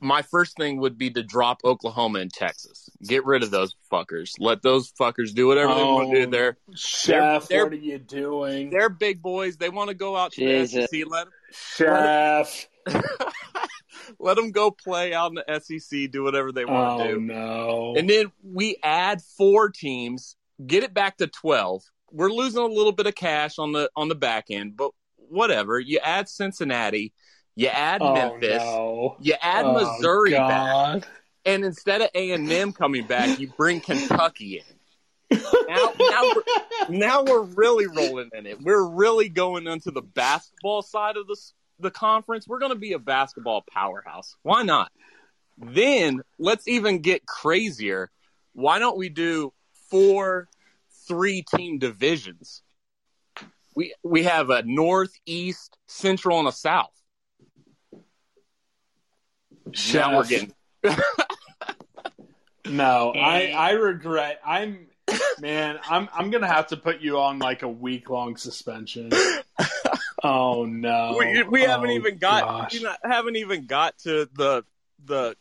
my first thing would be to drop Oklahoma and Texas. Get rid of those fuckers. Let those fuckers do whatever they want to Oh, do. They're Chef, they're, what are you doing? they're big boys. They want to go out to Jesus. the SEC. Let them, Chef. let them go play out in the SEC. Do whatever they want to Oh do. no. And then we add four teams, get it back to twelve. We're losing a little bit of cash on the on the back end, but whatever. You add Cincinnati, you add Oh, Memphis, no. you add Oh, Missouri God. back, and instead of A and M coming back, you bring Kentucky in. Now, now, we're, now we're really rolling in it. We're really going into the basketball side of the the conference. We're going to be a basketball powerhouse. Why not? Then let's even get crazier. Why don't we do four three team divisions? We we have a north, east, central, and a south. Now we're getting No, I I regret. I'm man. I'm I'm gonna have to put you on like a week long suspension. Oh no, we, we oh, haven't Oh, even got gosh. you know, haven't even got to the the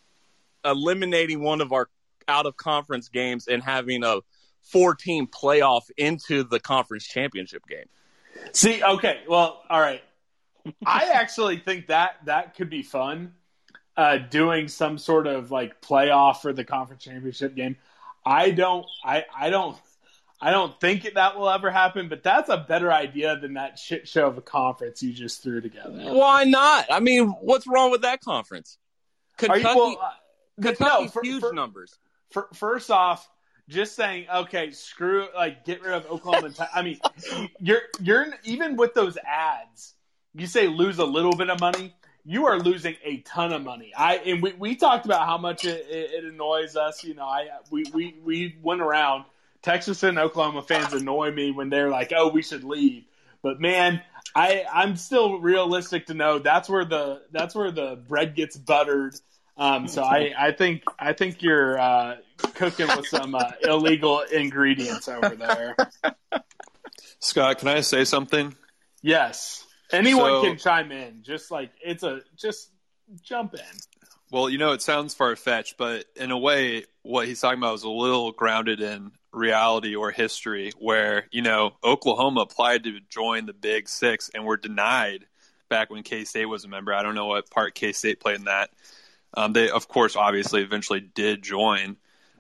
eliminating one of our out of conference games and having a four team playoff into the conference championship game. See, okay, well, all right. I actually think that that could be fun. Uh, doing some sort of like playoff for the conference championship game. I don't. I I don't. I don't think that will ever happen. But that's a better idea than that shit show of a conference you just threw together. Why not? I mean, what's wrong with that conference? Are you- Kentucky, well, uh, Kentucky's no, for- huge for- numbers. For, first off, just saying, okay, screw, like, get rid of Oklahoma. I mean, you're you're even with those ads. You say lose a little bit of money. You are losing a ton of money. I and we, we talked about how much it, it, annoys us. You know, I we, we we went around. Texas and Oklahoma fans annoy me when they're like, "Oh, we should leave." But man, I I'm still realistic to know that's where the that's where the bread gets buttered. Um, so I, I think I think you're uh, cooking with some uh, illegal ingredients over there. Scott, can I say something? Yes, anyone So- can chime in. Just like it's a just jump in. Well, you know, it sounds far fetched, but in a way, what he's talking about is a little grounded in reality or history, where, you know, Oklahoma applied to join the Big Six and were denied back when K State was a member. I don't know what part K State played in that. Um, they, of course, obviously eventually did join,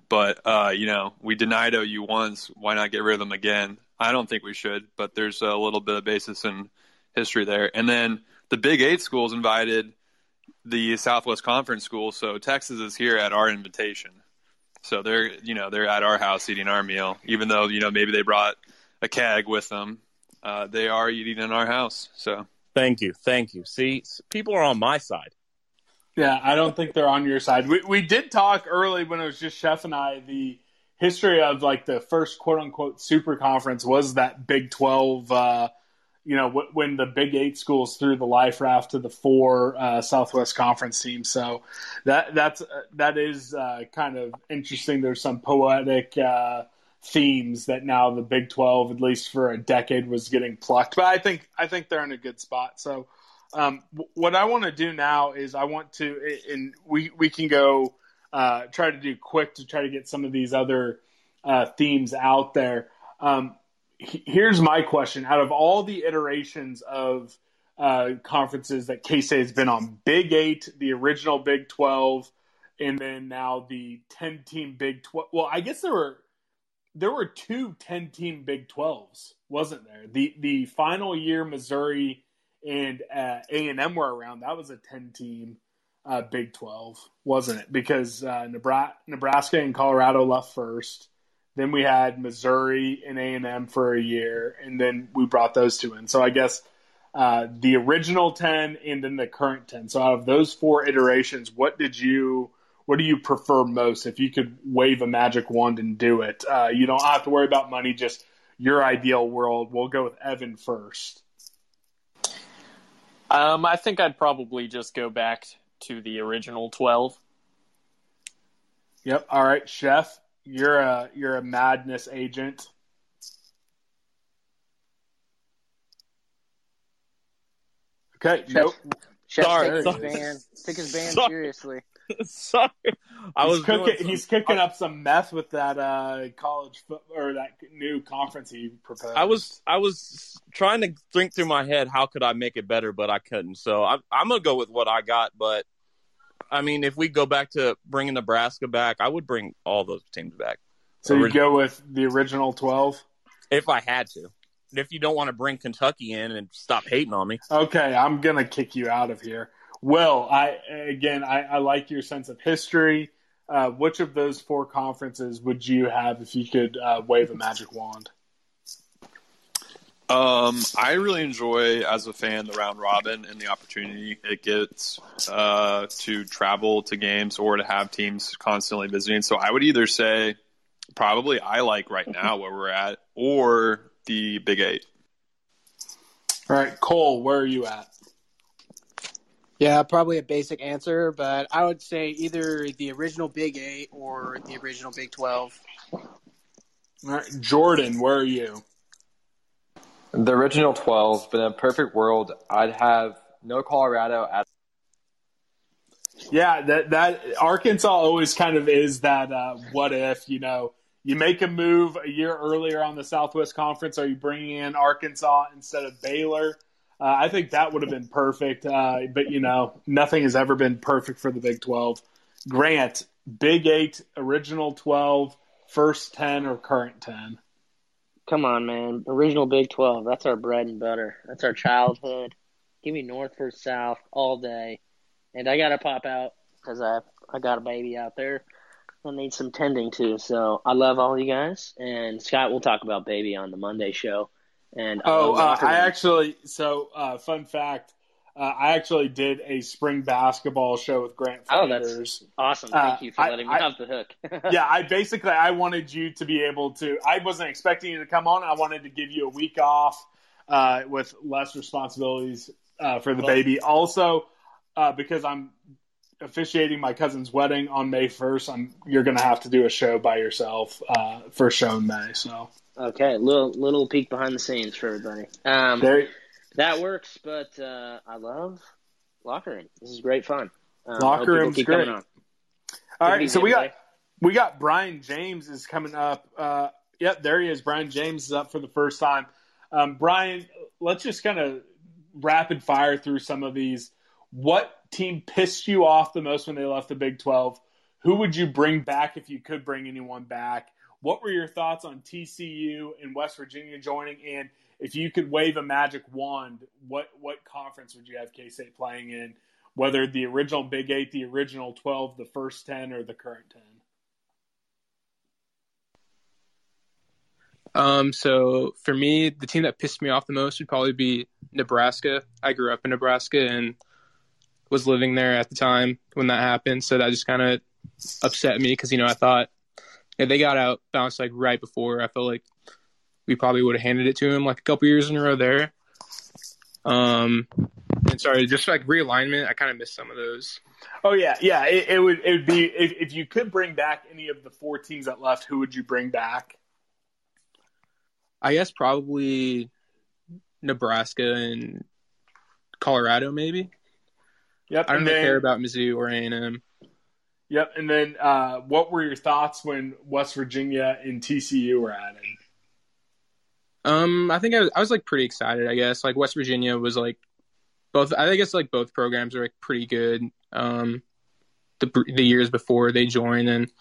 but, uh, you know, we denied OU once. Why not get rid of them again? I don't think we should, but there's a little bit of basis in history there. And then the Big Eight schools invited the Southwest Conference school, so Texas is here at our invitation. So they're you know they're at our house eating our meal, even though you know maybe they brought a keg with them. Uh, they are eating in our house. So Thank you, thank you. See, people are on my side. Yeah, I don't think they're on your side. We we did talk early when it was just Chef and I. The history of like the first quote unquote super conference was that Big Twelve. Uh, you know, wh- when the Big Eight schools threw the life raft to the four uh, Southwest Conference teams. So that that's uh, that is uh, kind of interesting. There's some poetic. Uh, themes that now the Big 12 at least for a decade was getting plucked but I think I think they're in a good spot so um, w- what I want to do now is I want to, and we we can go uh, try to do quick to try to get some of these other uh, themes out there. Um, here's my question: Out of all the iterations of uh, conferences that K State has been on, Big Eight, the original Big Twelve, and then now the ten team Big Twelve. Well, I guess there were there were two 10 team Big 12s, wasn't there? The the final year Missouri and uh, A&M were around. That was a 10 team uh, Big 12, wasn't it? Because uh, Nebraska, Nebraska and Colorado left first. Then we had Missouri and A&M for a year, and then we brought those two in. So I guess uh, the original 10 and then the current 10. So out of those four iterations, what did you what do you prefer most if you could wave a magic wand and do it? Uh, you don't have to worry about money, just your ideal world. We'll go with Evan first. Um, I think I'd probably just go back to the original twelve. Yep. All right, Chef, you're a you're a madness agent. Okay. Chef- Nope. Chef, Sorry. take his Sorry. ban. Take his ban Sorry. seriously. Sorry, I he's was doing cooking. some- He's cooking up some meth with that uh, college foot or that new conference he proposed. I was I was trying to think through my head how could I make it better, but I couldn't. So I'm I'm gonna go with what I got. But I mean, if we go back to bringing Nebraska back, I would bring all those teams back. So you go with the original twelve. if I had to. If you don't want to bring Kentucky in and stop hating on me, Okay, I'm gonna kick you out of here. Will I again? I, I like your sense of history. Uh, which of those four conferences would you have if you could uh, wave a magic wand? Um, I really enjoy as a fan the round robin and the opportunity it gets uh, to travel to games or to have teams constantly visiting. So I would either say probably I like right now where we're at or the Big Eight. All right, Cole, where are you at? Yeah, probably a basic answer, but I would say either the original Big Eight or the original Big Twelve. All right, Jordan, where are you? The original 12, but in a perfect world, I'd have no Colorado at. Yeah, that that Arkansas always kind of is that uh, what if you know you make a move a year earlier on the Southwest Conference? Are you bringing in Arkansas instead of Baylor? Uh, I think that would have been perfect, uh, but you know nothing has ever been perfect for the Big Twelve. Grant, Big Eight, original 12, first ten or current ten? Come on, man. Original Big 12. That's our bread and butter. That's our childhood. Give me North versus South all day. And I got to pop out because I, I got a baby out there that needs some tending to. So I love all you guys. And Scott, we'll talk about baby on the Monday show. And I Oh, uh, I actually, so uh, fun fact, uh, I actually did a spring basketball show with Grant Oh, that's awesome. Thank Uh, you for I- letting me I- off the hook. yeah, I basically I wanted you to be able to. I wasn't expecting you to come on. I wanted to give you a week off uh, with less responsibilities uh, for the Well- baby. Also, uh, because I'm officiating my cousin's wedding on May first, I'm you're going to have to do a show by yourself uh, for show in May. So Okay, little little peek behind the scenes for everybody. Um, There- that works, but uh, I love locker room. This is great fun. Um, Locker room's great. All right, so we got we got Brian James is coming up. Uh, yep, there he is. Brian James is up for the first time. Um, Brian, let's just kind of rapid fire through some of these. What team pissed you off the most when they left the Big Twelve? Who would you bring back if you could bring anyone back? What were your thoughts on TCU and West Virginia joining? And if you could wave a magic wand, what what conference would you have K State playing in? Whether the original Big Eight, the original twelve, the first ten, or the current ten? Um, so for me, the team that pissed me off the most would probably be Nebraska. I grew up in Nebraska and was living there at the time when that happened, so that just kind of upset me because you know I thought if they got out bounced like right before, I felt like we probably would have handed it to him like a couple years in a row there. Um, and sorry, just like realignment, I kind of missed some of those. Oh yeah, yeah. It, it would it would be if, if you could bring back any of the four teams that left, who would you bring back? I guess probably Nebraska and Colorado, maybe. Yep. I don't then, care about Mizzou or A and M. Yep. And then, uh, what were your thoughts when West Virginia and TCU were added? Um, I think I was, I was like pretty excited. I guess like West Virginia was like both. I guess like both programs are like pretty good. Um, the the years before they joined, and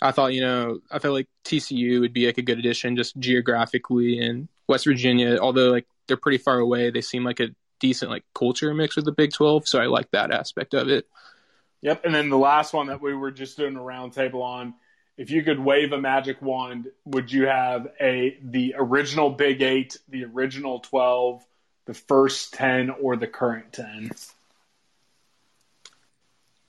I thought you know I felt like TCU would be like a good addition just geographically, and West Virginia, although like they're pretty far away, they seem like a decent like culture mix with the Big Twelve. So I like that aspect of it. Yep. And then the last one that we were just doing a roundtable on. If you could wave a magic wand, would you have a the original Big Eight, the original twelve, the first ten, or the current ten?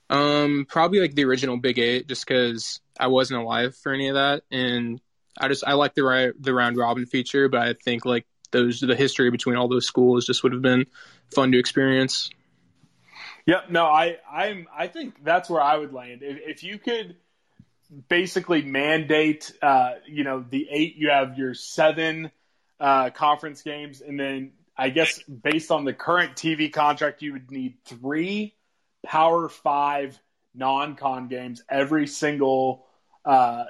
Um, probably like the original Big Eight, just because I wasn't alive for any of that, and I just I like the ri- the round robin feature, but I think like those the history between all those schools just would have been fun to experience. Yep. No, I I'm I think that's where I would land. If, if you could basically mandate, uh, you know, the eight, you have your seven uh, conference games, and then I guess based on the current TV contract, you would need three Power Five non-con games every single uh,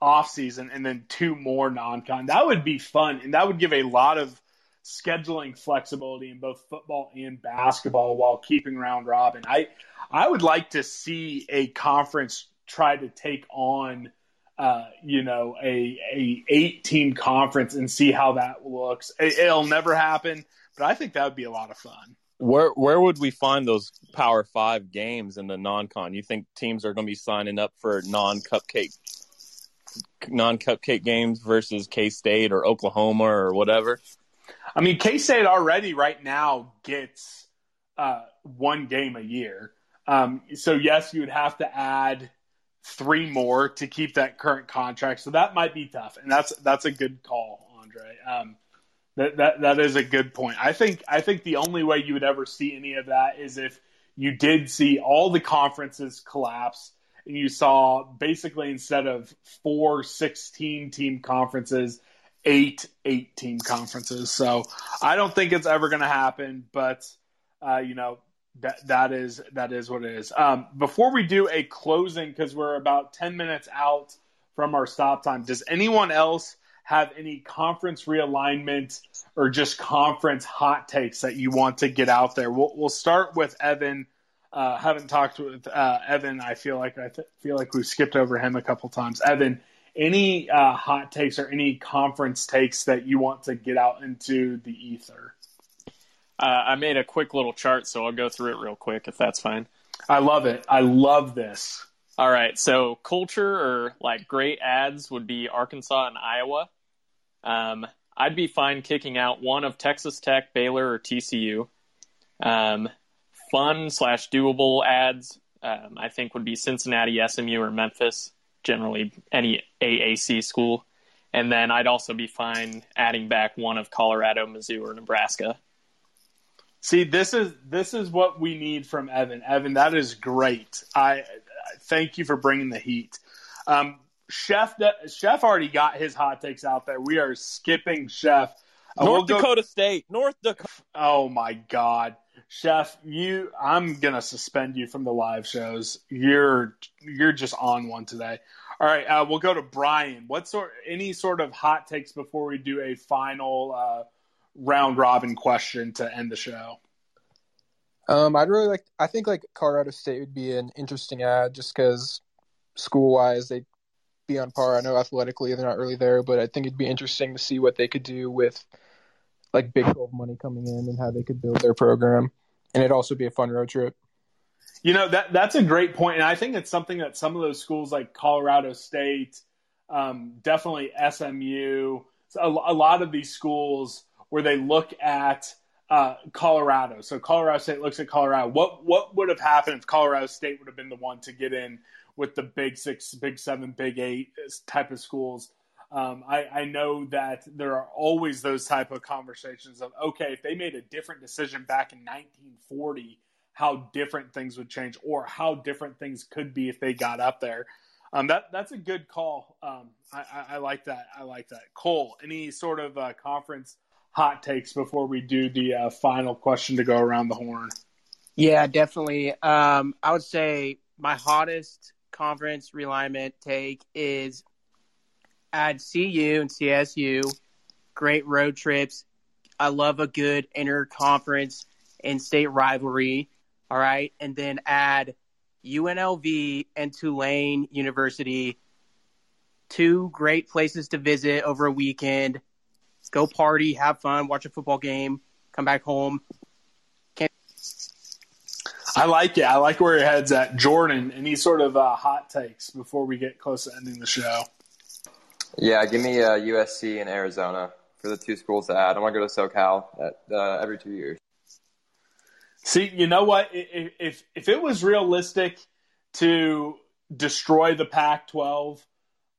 off season, and then two more non-con. That would be fun, and that would give a lot of scheduling flexibility in both football and basketball while keeping round robin. I I would like to see a conference try to take on uh, you know a a eight team conference and see how that looks. It, it'll never happen, but I think that would be a lot of fun. Where where would we find those Power Five games in the non-con? You think teams are going to be signing up for non-cupcake non-cupcake games versus K State or Oklahoma or whatever? I mean, K State already right now gets uh, one game a year. Um, so yes, you would have to add three more to keep that current contract. So that might be tough, and that's that's a good call, Andre. Um, that that that is a good point. I think I think the only way you would ever see any of that is if you did see all the conferences collapse and you saw basically instead of four 16 team conferences eight eight team conferences so i don't think it's ever going to happen but uh, you know that that is that is what it is um, before we do a closing because we're about 10 minutes out from our stop time does anyone else have any conference realignment or just conference hot takes that you want to get out there we'll, we'll start with evan uh, haven't talked with uh, Evan. I feel like I th- feel like we've skipped over him a couple times. Evan, any uh, hot takes or any conference takes that you want to get out into the ether? Uh, I made a quick little chart, so I'll go through it real quick if that's fine. I love it. I love this. All right, so culture or like great ads would be Arkansas and Iowa. Um, I'd be fine kicking out one of Texas Tech, Baylor, or TCU. Um, fun slash doable ads, um, I think would be Cincinnati, SMU, or Memphis. Generally, any AAC school, and then I'd also be fine adding back one of Colorado, Mizzou, or Nebraska. See, this is this is what we need from Evan. Evan, that is great. I thank you for bringing the heat. Um, Chef, Chef already got his hot takes out there. We are skipping Chef. Uh, North we'll Dakota go... State. North Dakota. Oh my God. Chef, you I'm gonna suspend you from the live shows. You're you're just on one today. All right, uh, we'll go to Brian. What sort any sort of hot takes before we do a final uh, round robin question to end the show? Um, I'd really like. I think like Colorado State would be an interesting ad, just because school wise they'd be on par. I know athletically they're not really there, but I think it'd be interesting to see what they could do with like Big 12 money coming in and how they could build their program and it'd also be a fun road trip. You know that that's a great point, and I think it's something that some of those schools like Colorado State, um, definitely SMU, a, a, lot of these schools where they look at uh, Colorado. So Colorado State looks at Colorado. What what would have happened if Colorado State would have been the one to get in with the Big Six, Big Seven, Big Eight type of schools? Um, I, I, know that there are always those type of conversations of okay, if they made a different decision back in 1940, how different things would change, or how different things could be if they got up there. Um, that that's a good call. Um, I, I, I, like that. I like that. Cole, any sort of uh, conference hot takes before we do the uh, final question to go around the horn? Yeah, definitely. Um, I would say my hottest conference realignment take is at CU and CSU. Great road trips. I love a good interconference and state rivalry. All right. And then add UNLV and Tulane University. Two great places to visit over a weekend. Go party, have fun, watch a football game, come back home. Can't... I like it. I like where your head's at. Jordan, any sort of uh, hot takes before we get close to ending the show? Yeah, give me uh, USC and Arizona for the two schools to add. I want to go to SoCal at, uh, every two years. See, you know what? If, if if it was realistic to destroy the Pac-12,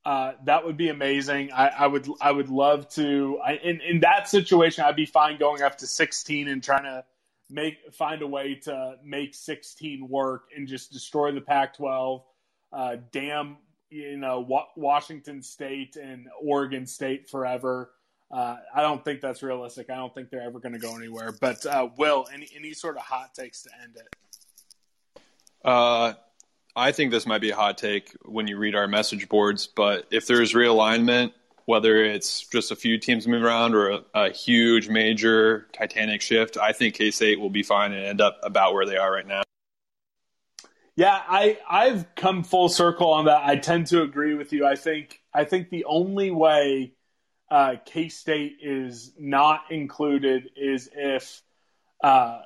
uh, that would be amazing. I, I, would I would love to. I, in in that situation, I'd be fine going up to 16 and trying to make find a way to make 16 work and just destroy the Pac-12. Uh, damn you know Washington State and Oregon State forever. Uh, I don't think that's realistic. I don't think they're ever going to go anywhere. But uh, Will, any any sort of hot takes to end it? Uh, I think this might be a hot take when you read our message boards. But if there's realignment, whether it's just a few teams moving around or a, a huge major Titanic shift, I think K State will be fine and end up about where they are right now. Yeah, I I've come full circle on that. I tend to agree with you. I think I think the only way uh, K State is not included is if uh,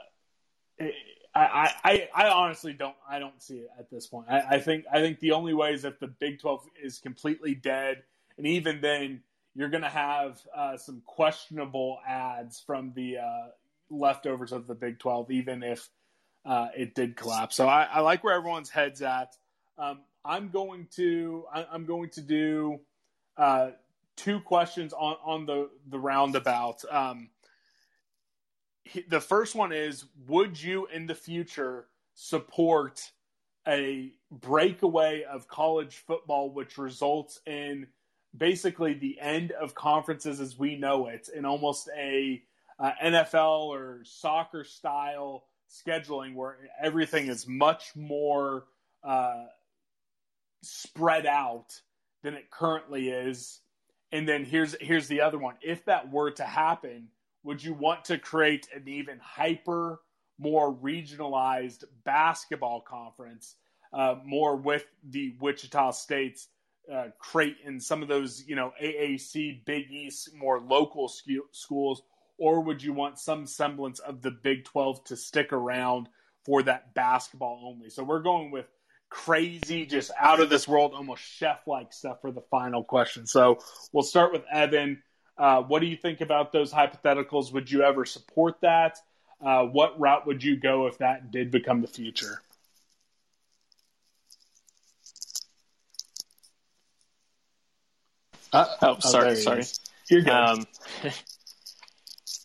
I, I I honestly don't I don't see it at this point. I, I think I think the only way is if the Big Twelve is completely dead, and even then you're going to have uh, some questionable ads from the uh, leftovers of the Big 12, even if uh, it did collapse. So I, I, like where everyone's heads at. Um, I'm going to I, am going to do uh, two questions on on the the roundabout. Um, the first one is: Would you in the future support a breakaway of college football, which results in basically the end of conferences as we know it, in almost a uh, NFL or soccer style scheduling where everything is much more uh, spread out than it currently is. And then here's here's the other one. If that were to happen, would you want to create an even hyper, more regionalized basketball conference, uh, more with the Wichita States, uh, Creighton, some of those you know AAC, Big East, more local sc- schools, or would you want some semblance of the Big 12 to stick around for that basketball only? So we're going with crazy, just out of this world, almost chef like stuff for the final question. So we'll start with Evan. Uh, what do you think about those hypotheticals? Would you ever support that? Uh, what route would you go if that did become the future? Uh, oh, sorry, oh, sorry. You're good. Um,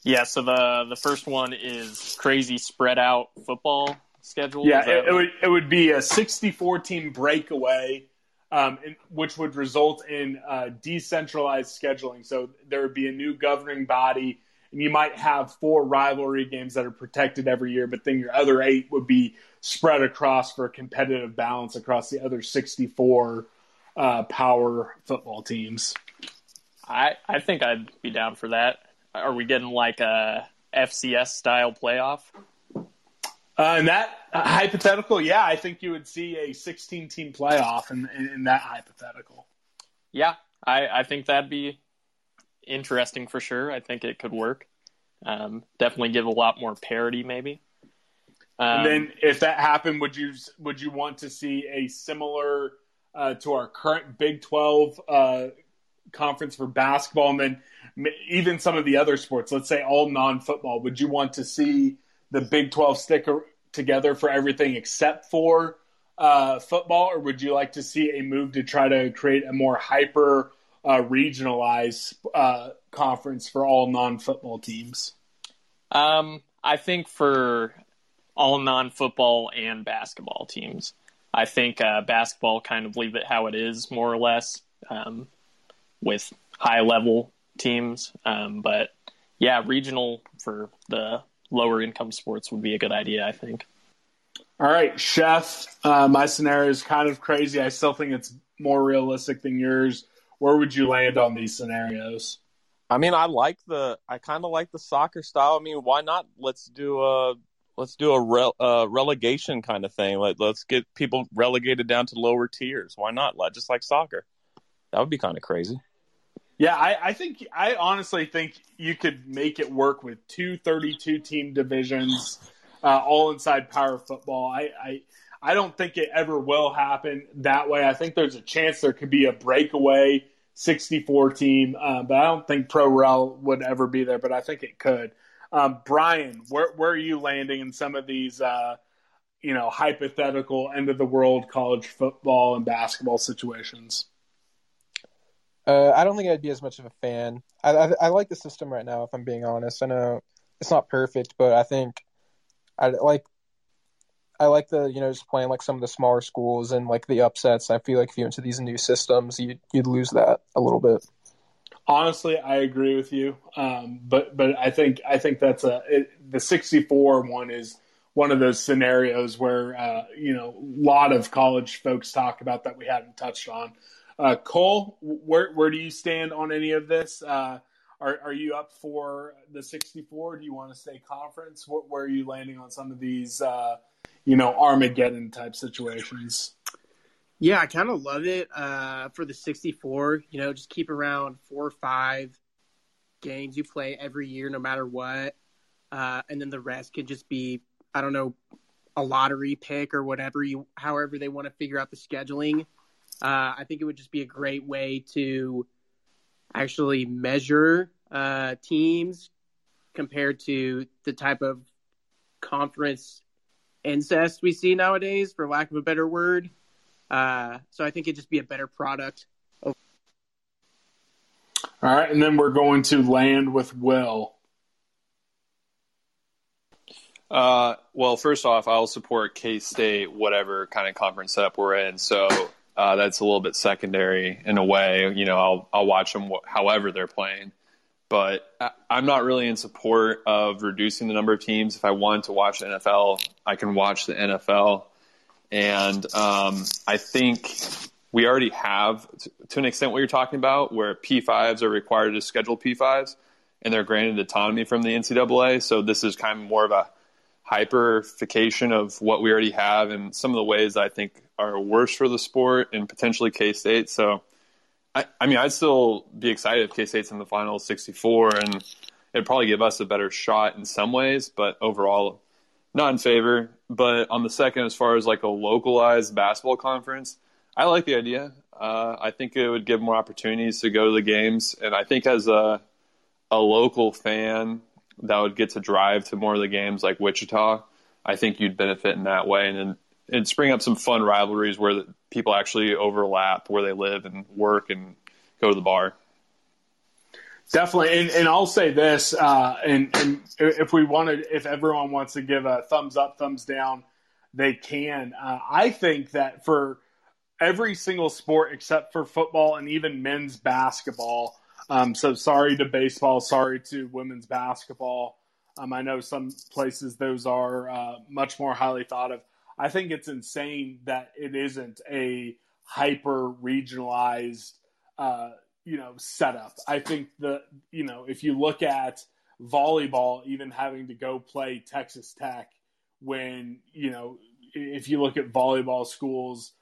yeah, so the the first one is crazy spread out football schedule. Yeah, it, it, would it would be a 64 team breakaway, um, which would result in uh, decentralized scheduling. So there would be a new governing body, and you might have four rivalry games that are protected every year, but then your other eight would be spread across for competitive balance across the other 64 uh, power football teams. I I think I'd be down for that. Are we getting like a FCS style playoff? Uh, in that hypothetical, yeah, I think you would see a 16 team playoff in, in, in, that hypothetical. Yeah, I, I think that'd be interesting for sure. I think it could work. Um, definitely give a lot more parity, maybe. Um, and then, if that happened, would you would you want to see a similar uh, to our current Big 12 uh, conference for basketball, and then even some of the other sports, let's say all non football, would you want to see the Big 12 stick together for everything except for uh, football, or would you like to see a move to try to create a more hyper uh, regionalized uh, conference for all non football teams? Um, I think for all non football and basketball teams. I think uh, basketball kind of leave it how it is, more or less, um, with high level teams. Um, but yeah, regional for the lower income sports would be a good idea, I think. All right, Chef. Uh, my scenario is kind of crazy. I still think it's more realistic than yours. Where would you land on these scenarios? I mean, I like the. I kind of like the soccer style. I mean, why not? Let's do a let's do a rel, uh, relegation kind of thing. Let, let's get people relegated down to lower tiers. Why not? Just like soccer. That would be kind of crazy. Yeah, I, I, think I honestly think you could make it work with two 32 team divisions, uh, all inside power football. I, I I don't think it ever will happen that way. I think there's a chance there could be a breakaway 64 team, uh, but I don't think pro rel would ever be there. But I think it could. Um, Brian, where where are you landing in some of these, uh, you know, hypothetical end of the world college football and basketball situations? Uh, I don't think I'd be as much of a fan. I, I, I like the system right now. If I'm being honest, I know it's not perfect, but I think I like I like the you know just playing like some of the smaller schools and like the upsets. I feel like if you went to these new systems, you'd you'd lose that a little bit. Honestly, I agree with you. Um, but but I think I think that's a it, the 64 one is one of those scenarios where uh, you know a lot of college folks talk about that we haven't touched on. Uh, Cole, where where do you stand on any of this? Uh, are are you up for the 64? Do you want to stay conference? What, where are you landing on some of these uh, you know Armageddon type situations? Yeah, I kind of love it uh, for the 64. You know, just keep around four or five games you play every year, no matter what. Uh, and then the rest can just be, I don't know, a lottery pick or whatever you, however they want to figure out the scheduling. Uh, I think it would just be a great way to actually measure uh, teams compared to the type of conference incest we see nowadays, for lack of a better word. Uh, so I think it'd just be a better product. All right, and then we're going to land with Will. Uh, well, first off, I'll support K State, whatever kind of conference setup we're in. So uh, that's a little bit secondary in a way. You know, I'll I'll watch them wh- however they're playing, but I, I'm not really in support of reducing the number of teams. If I want to watch the NFL, I can watch the NFL, and um, I think we already have, to an extent, what you're talking about, where P5s are required to schedule P5s, and they're granted autonomy from the NCAA. So this is kind of more of a hyperification of what we already have and some of the ways I think are worse for the sport and potentially K State. So, I, I, mean, I'd still be excited if K State's in the final 64, and it'd probably give us a better shot in some ways, but overall, not in favor. But on the second, as far as like a localized basketball conference, I like the idea. Uh, I think it would give more opportunities to go to the games, and I think as a a local fan that would get to drive to more of the games like Wichita, I think you'd benefit in that way, and then and spring up some fun rivalries where the, people actually overlap where they live and work and go to the bar. Definitely, and, and I'll say this, uh, and, and if we wanted, if everyone wants to give a thumbs up, thumbs down, they can. Uh, I think that for every single sport except for football and even men's basketball, um, so sorry to baseball, sorry to women's basketball. Um, I know some places those are uh, much more highly thought of. I think it's insane that it isn't a hyper regionalized, uh, you know, setup. I think the you know if you look at volleyball, even having to go play Texas Tech, when you know if you look at volleyball schools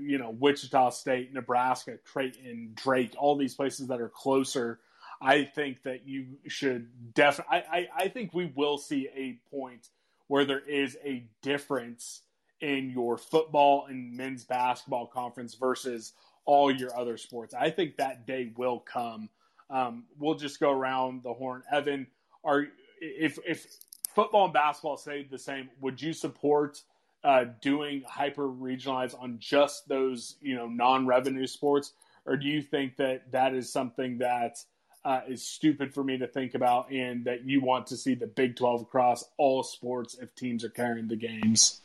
you know, Wichita State, Nebraska, Creighton, Drake, all these places that are closer. I think that you should definitely. I, I, think we will see a point where there is a difference in your football and men's basketball conference versus all your other sports. I think that day will come. Um, we'll just go around the horn. Evan, are if if football and basketball stayed the same, would you support uh, doing hyper regionalized on just those you know non-revenue sports, or do you think that that is something that uh, is stupid for me to think about, and that you want to see the Big Twelve across all sports if teams are carrying the games?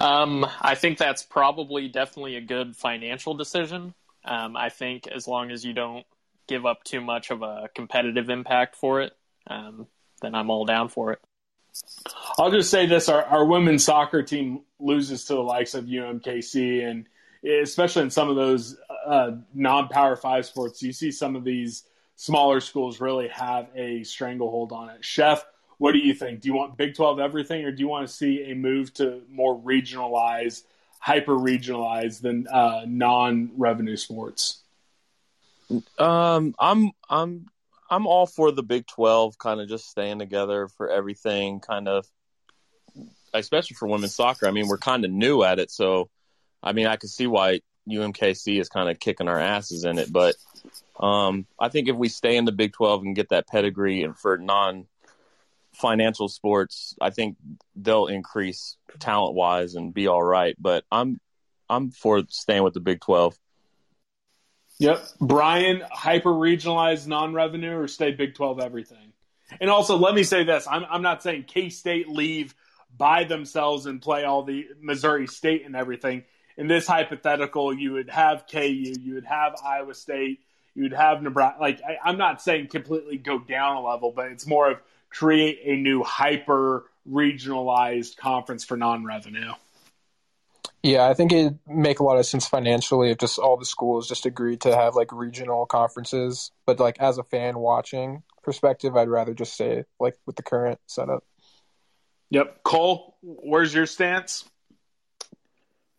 Um, I think that's probably definitely a good financial decision. Um, I think as long as you don't give up too much of a competitive impact for it, um, then I'm all down for it. I'll just say this: our, our women's soccer team loses to the likes of UMKC, and especially in some of those uh, non-power five sports, you see some of these smaller schools really have a stranglehold on it. Chef, what do you think? Do you want Big Twelve everything, or do you want to see a move to more regionalized, hyper regionalized than uh, non-revenue sports? Um, I'm I'm I'm all for the Big Twelve kind of just staying together for everything, kind of, especially for women's soccer. I mean, we're kind of new at it, so I mean, I can see why UMKC is kind of kicking our asses in it, but um, I think if we stay in the Big Twelve and get that pedigree, and for non financial sports, I think they'll increase talent wise and be all right. But I'm I'm for staying with the Big Twelve. Yep. Brian, hyper regionalized non revenue or stay Big 12 everything? And also, let me say this I'm, I'm not saying K State leave by themselves and play all the Missouri State and everything. In this hypothetical, you would have KU, you would have Iowa State, you would have Nebraska. Like, I, I'm not saying completely go down a level, but it's more of create a new hyper regionalized conference for non revenue. Yeah, I think it'd make a lot of sense financially if just all the schools just agreed to have like regional conferences. But like as a fan watching perspective, I'd rather just stay like with the current setup. Yep. Cole, where's your stance?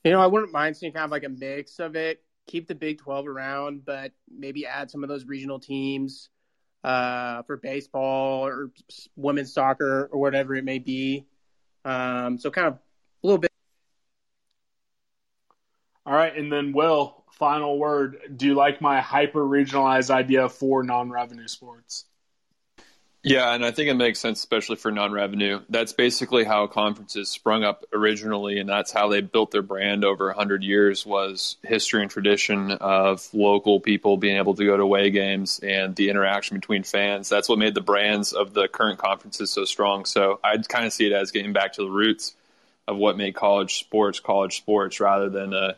You know, I wouldn't mind seeing kind of like a mix of it. Keep the Big 12 around, but maybe add some of those regional teams uh, for baseball or women's soccer or whatever it may be. Um, so kind of a little bit All right, and then Will, final word. Do you like my hyper regionalized idea for non revenue sports? Yeah, and I think it makes sense, especially for non-revenue. That's basically how conferences sprung up originally, and that's how they built their brand over hundred years. Was history and tradition of local people being able to go to away games and the interaction between fans. That's what made the brands of the current conferences so strong. So I'd kind of see it as getting back to the roots of what made college sports college sports, rather than a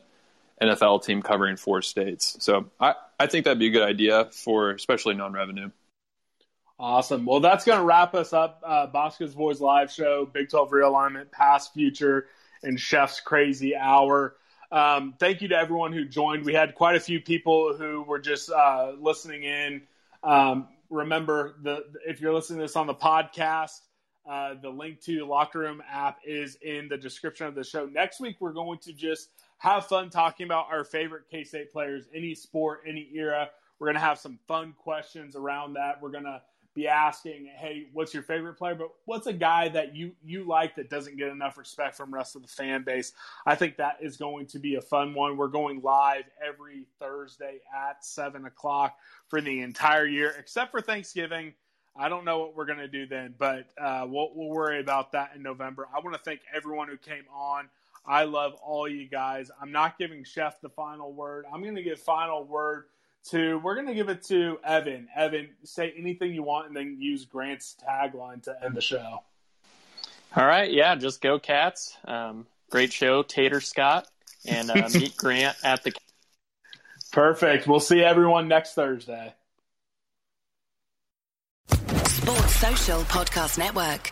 NFL team covering four states. So I, I think that'd be a good idea for especially non-revenue. Awesome. Well, that's going to wrap us up. Uh, Bosco's Boys live show, Big 12 realignment, past, future, and Chef's Crazy Hour. Um, thank you to everyone who joined. We had quite a few people who were just uh, listening in. Um, remember, the if you're listening to this on the podcast, uh, the link to the Locker Room app is in the description of the show. Next week, we're going to just have fun talking about our favorite K State players, any sport, any era. We're going to have some fun questions around that. We're going to be asking, "Hey, what's your favorite player?" But what's a guy that you you like that doesn't get enough respect from rest of the fan base? I think that is going to be a fun one. We're going live every Thursday at seven o'clock for the entire year, except for Thanksgiving. I don't know what we're going to do then, but uh, we'll, we'll worry about that in November. I want to thank everyone who came on. I love all you guys. I'm not giving Chef the final word. I'm going to give final word to we're going to give it to Evan. Evan, say anything you want and then use Grant's tagline to end the show. All right, yeah, just go cats. Um, great show, Tater Scott, and uh, meet Grant at the. Perfect. We'll see everyone next Thursday. Sports Social Podcast Network.